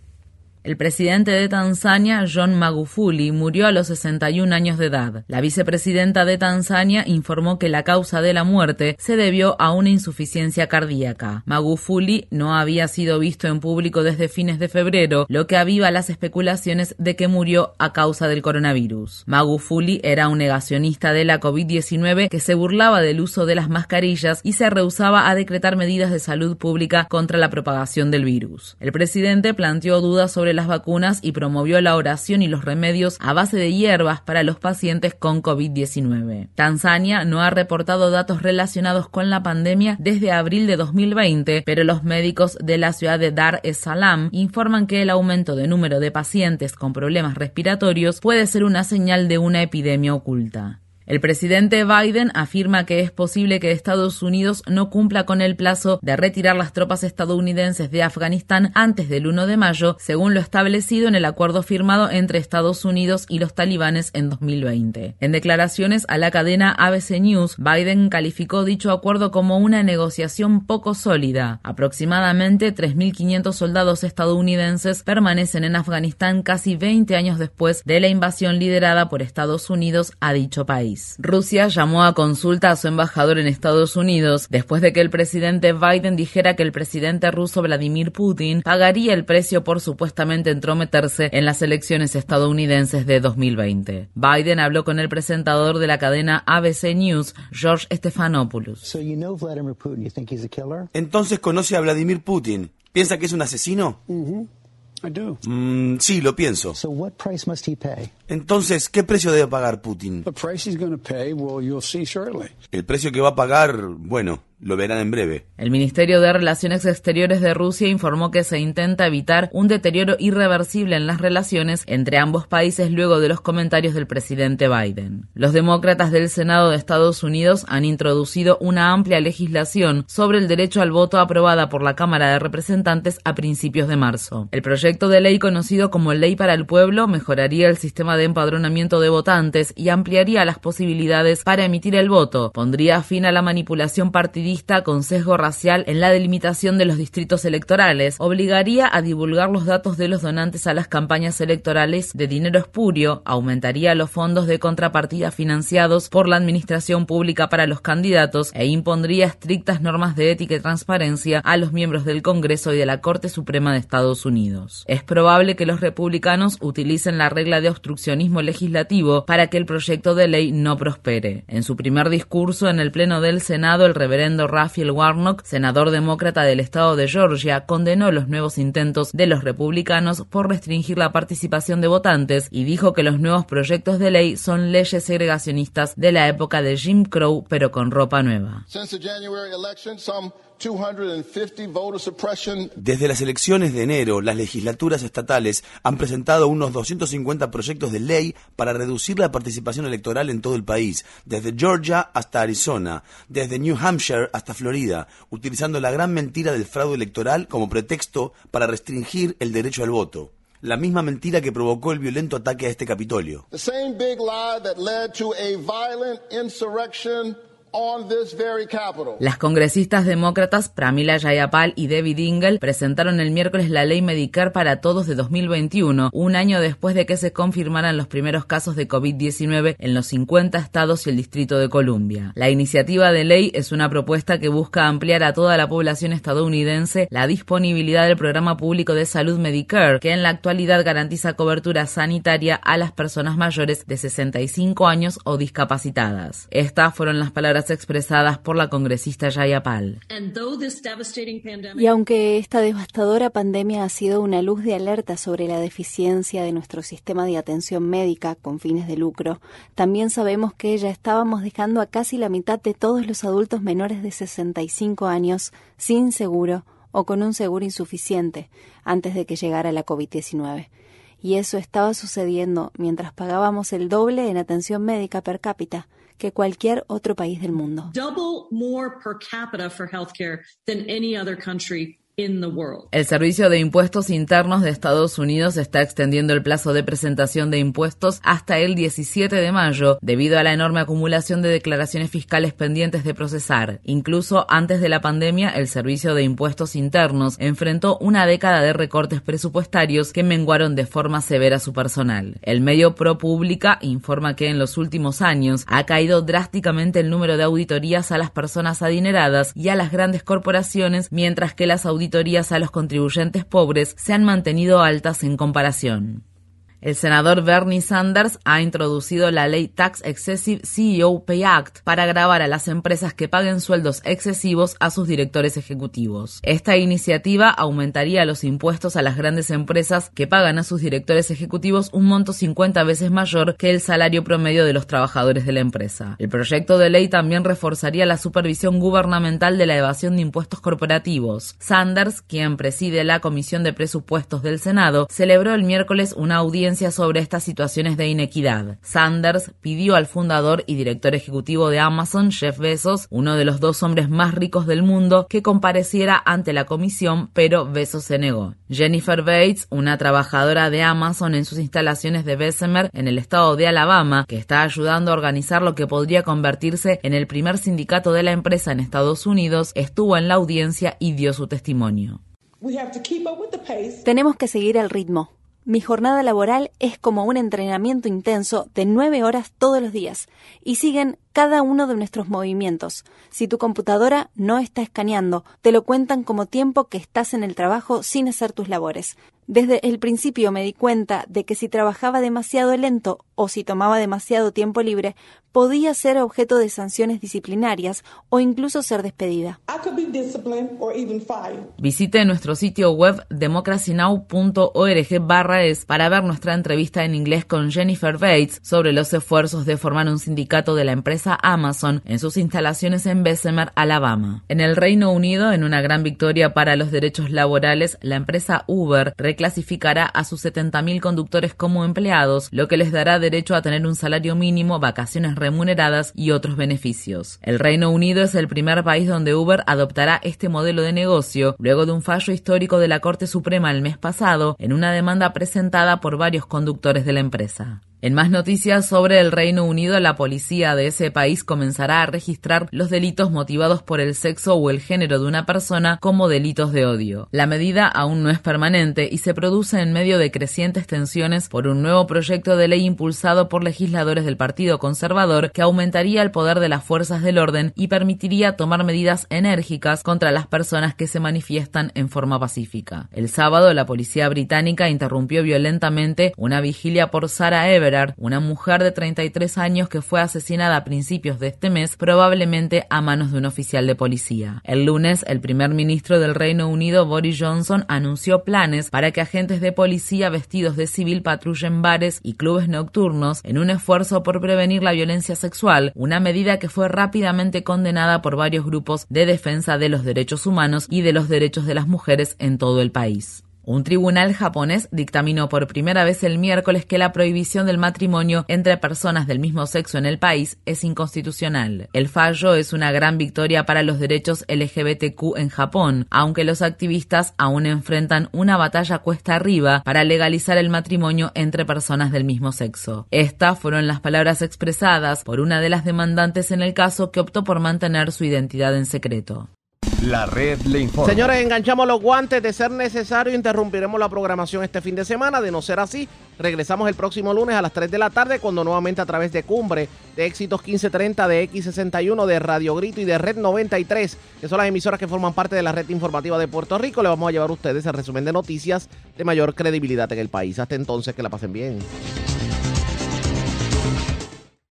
El presidente de Tanzania, John Magufuli, murió a los 61 años de edad. La vicepresidenta de Tanzania informó que la causa de la muerte se debió a una insuficiencia cardíaca. Magufuli no había sido visto en público desde fines de febrero, lo que aviva las especulaciones de que murió a causa del coronavirus. Magufuli era un negacionista de la COVID-19 que se burlaba del uso de las mascarillas y se rehusaba a decretar medidas de salud pública contra la propagación del virus. El presidente planteó dudas sobre las vacunas y promovió la oración y los remedios a base de hierbas para los pacientes con COVID-19. Tanzania no ha reportado datos relacionados con la pandemia desde abril de 2020, pero los médicos de la ciudad de Dar es Salaam informan que el aumento de número de pacientes con problemas respiratorios puede ser una señal de una epidemia oculta. El presidente Biden afirma que es posible que Estados Unidos no cumpla con el plazo de retirar las tropas estadounidenses de Afganistán antes del 1 de mayo, según lo establecido en el acuerdo firmado entre Estados Unidos y los talibanes en 2020. En declaraciones a la cadena ABC News, Biden calificó dicho acuerdo como una negociación poco sólida. Aproximadamente 3.500 soldados estadounidenses permanecen en Afganistán casi 20 años después de la invasión liderada por Estados Unidos a dicho país. Rusia llamó a consulta a su embajador en Estados Unidos después de que el presidente Biden dijera que el presidente ruso Vladimir Putin pagaría el precio por supuestamente entrometerse en las elecciones estadounidenses de 2020. Biden habló con el presentador de la cadena ABC News, George Stephanopoulos. Entonces conoce a Vladimir Putin. ¿Piensa que es un asesino? Mm, sí, lo pienso. Entonces, ¿qué precio debe pagar Putin? El precio que va a pagar, bueno, lo verán en breve. El Ministerio de Relaciones Exteriores de Rusia informó que se intenta evitar un deterioro irreversible en las relaciones entre ambos países luego de los comentarios del presidente Biden. Los demócratas del Senado de Estados Unidos han introducido una amplia legislación sobre el derecho al voto aprobada por la Cámara de Representantes a principios de marzo. El proyecto de ley conocido como Ley para el Pueblo mejoraría el sistema de empadronamiento de votantes y ampliaría las posibilidades para emitir el voto, pondría fin a la manipulación partidista con sesgo racial en la delimitación de los distritos electorales, obligaría a divulgar los datos de los donantes a las campañas electorales de dinero espurio, aumentaría los fondos de contrapartida financiados por la Administración Pública para los candidatos e impondría estrictas normas de ética y transparencia a los miembros del Congreso y de la Corte Suprema de Estados Unidos. Es probable que los republicanos utilicen la regla de obstrucción legislativo para que el proyecto de ley no prospere. En su primer discurso en el Pleno del Senado, el reverendo Raphael Warnock, senador demócrata del estado de Georgia, condenó los nuevos intentos de los republicanos por restringir la participación de votantes y dijo que los nuevos proyectos de ley son leyes segregacionistas de la época de Jim Crow, pero con ropa nueva. Desde las elecciones de enero, las legislaturas estatales han presentado unos 250 proyectos de ley para reducir la participación electoral en todo el país, desde Georgia hasta Arizona, desde New Hampshire hasta Florida, utilizando la gran mentira del fraude electoral como pretexto para restringir el derecho al voto la misma mentira que provocó el violento ataque a este Capitolio. Las congresistas demócratas Pramila Jayapal y Debbie Dingell presentaron el miércoles la ley Medicare para todos de 2021, un año después de que se confirmaran los primeros casos de COVID-19 en los 50 estados y el Distrito de Columbia. La iniciativa de ley es una propuesta que busca ampliar a toda la población estadounidense la disponibilidad del programa público de salud Medicare, que en la actualidad garantiza cobertura sanitaria a las personas mayores de 65 años o discapacitadas. Estas fueron las palabras expresadas por la congresista Jayapal. Y aunque esta devastadora pandemia ha sido una luz de alerta sobre la deficiencia de nuestro sistema de atención médica con fines de lucro, también sabemos que ya estábamos dejando a casi la mitad de todos los adultos menores de 65 años sin seguro o con un seguro insuficiente antes de que llegara la COVID-19 y eso estaba sucediendo mientras pagábamos el doble en atención médica per cápita que cualquier otro país del mundo. Double more per capita for healthcare than any other country el Servicio de Impuestos Internos de Estados Unidos está extendiendo el plazo de presentación de impuestos hasta el 17 de mayo debido a la enorme acumulación de declaraciones fiscales pendientes de procesar. Incluso antes de la pandemia, el Servicio de Impuestos Internos enfrentó una década de recortes presupuestarios que menguaron de forma severa su personal. El medio ProPublica informa que en los últimos años ha caído drásticamente el número de auditorías a las personas adineradas y a las grandes corporaciones, mientras que las auditorías auditorías a los contribuyentes pobres se han mantenido altas en comparación. El senador Bernie Sanders ha introducido la ley Tax Excessive CEO Pay Act para grabar a las empresas que paguen sueldos excesivos a sus directores ejecutivos. Esta iniciativa aumentaría los impuestos a las grandes empresas que pagan a sus directores ejecutivos un monto 50 veces mayor que el salario promedio de los trabajadores de la empresa. El proyecto de ley también reforzaría la supervisión gubernamental de la evasión de impuestos corporativos. Sanders, quien preside la Comisión de Presupuestos del Senado, celebró el miércoles una audiencia sobre estas situaciones de inequidad. Sanders pidió al fundador y director ejecutivo de Amazon, Jeff Bezos, uno de los dos hombres más ricos del mundo, que compareciera ante la comisión, pero Bezos se negó. Jennifer Bates, una trabajadora de Amazon en sus instalaciones de Bessemer en el estado de Alabama, que está ayudando a organizar lo que podría convertirse en el primer sindicato de la empresa en Estados Unidos, estuvo en la audiencia y dio su testimonio. Tenemos que seguir el ritmo. Mi jornada laboral es como un entrenamiento intenso de nueve horas todos los días y siguen cada uno de nuestros movimientos. Si tu computadora no está escaneando, te lo cuentan como tiempo que estás en el trabajo sin hacer tus labores. Desde el principio me di cuenta de que si trabajaba demasiado lento o si tomaba demasiado tiempo libre, podía ser objeto de sanciones disciplinarias o incluso ser despedida. Visite nuestro sitio web democracynow.org barra es para ver nuestra entrevista en inglés con Jennifer Bates sobre los esfuerzos de formar un sindicato de la empresa Amazon en sus instalaciones en Bessemer, Alabama. En el Reino Unido, en una gran victoria para los derechos laborales, la empresa Uber clasificará a sus 70.000 conductores como empleados, lo que les dará derecho a tener un salario mínimo, vacaciones remuneradas y otros beneficios. El Reino Unido es el primer país donde Uber adoptará este modelo de negocio, luego de un fallo histórico de la Corte Suprema el mes pasado en una demanda presentada por varios conductores de la empresa. En más noticias sobre el Reino Unido, la policía de ese país comenzará a registrar los delitos motivados por el sexo o el género de una persona como delitos de odio. La medida aún no es permanente y se produce en medio de crecientes tensiones por un nuevo proyecto de ley impulsado por legisladores del Partido Conservador que aumentaría el poder de las fuerzas del orden y permitiría tomar medidas enérgicas contra las personas que se manifiestan en forma pacífica. El sábado, la policía británica interrumpió violentamente una vigilia por Sarah Ever Una mujer de 33 años que fue asesinada a principios de este mes, probablemente a manos de un oficial de policía. El lunes, el primer ministro del Reino Unido, Boris Johnson, anunció planes para que agentes de policía vestidos de civil patrullen bares y clubes nocturnos en un esfuerzo por prevenir la violencia sexual, una medida que fue rápidamente condenada por varios grupos de defensa de los derechos humanos y de los derechos de las mujeres en todo el país. Un tribunal japonés dictaminó por primera vez el miércoles que la prohibición del matrimonio entre personas del mismo sexo en el país es inconstitucional. El fallo es una gran victoria para los derechos LGBTQ en Japón, aunque los activistas aún enfrentan una batalla cuesta arriba para legalizar el matrimonio entre personas del mismo sexo. Estas fueron las palabras expresadas por una de las demandantes en el caso que optó por mantener su identidad en secreto. La red le informa. Señores, enganchamos los guantes. De ser necesario, interrumpiremos la programación este fin de semana. De no ser así, regresamos el próximo lunes a las 3 de la tarde, cuando nuevamente a través de Cumbre, de Éxitos 1530, de X61, de Radio Grito y de Red 93, que son las emisoras que forman parte de la red informativa de Puerto Rico, le vamos a llevar a ustedes el resumen de noticias de mayor credibilidad en el país. Hasta entonces, que la pasen bien.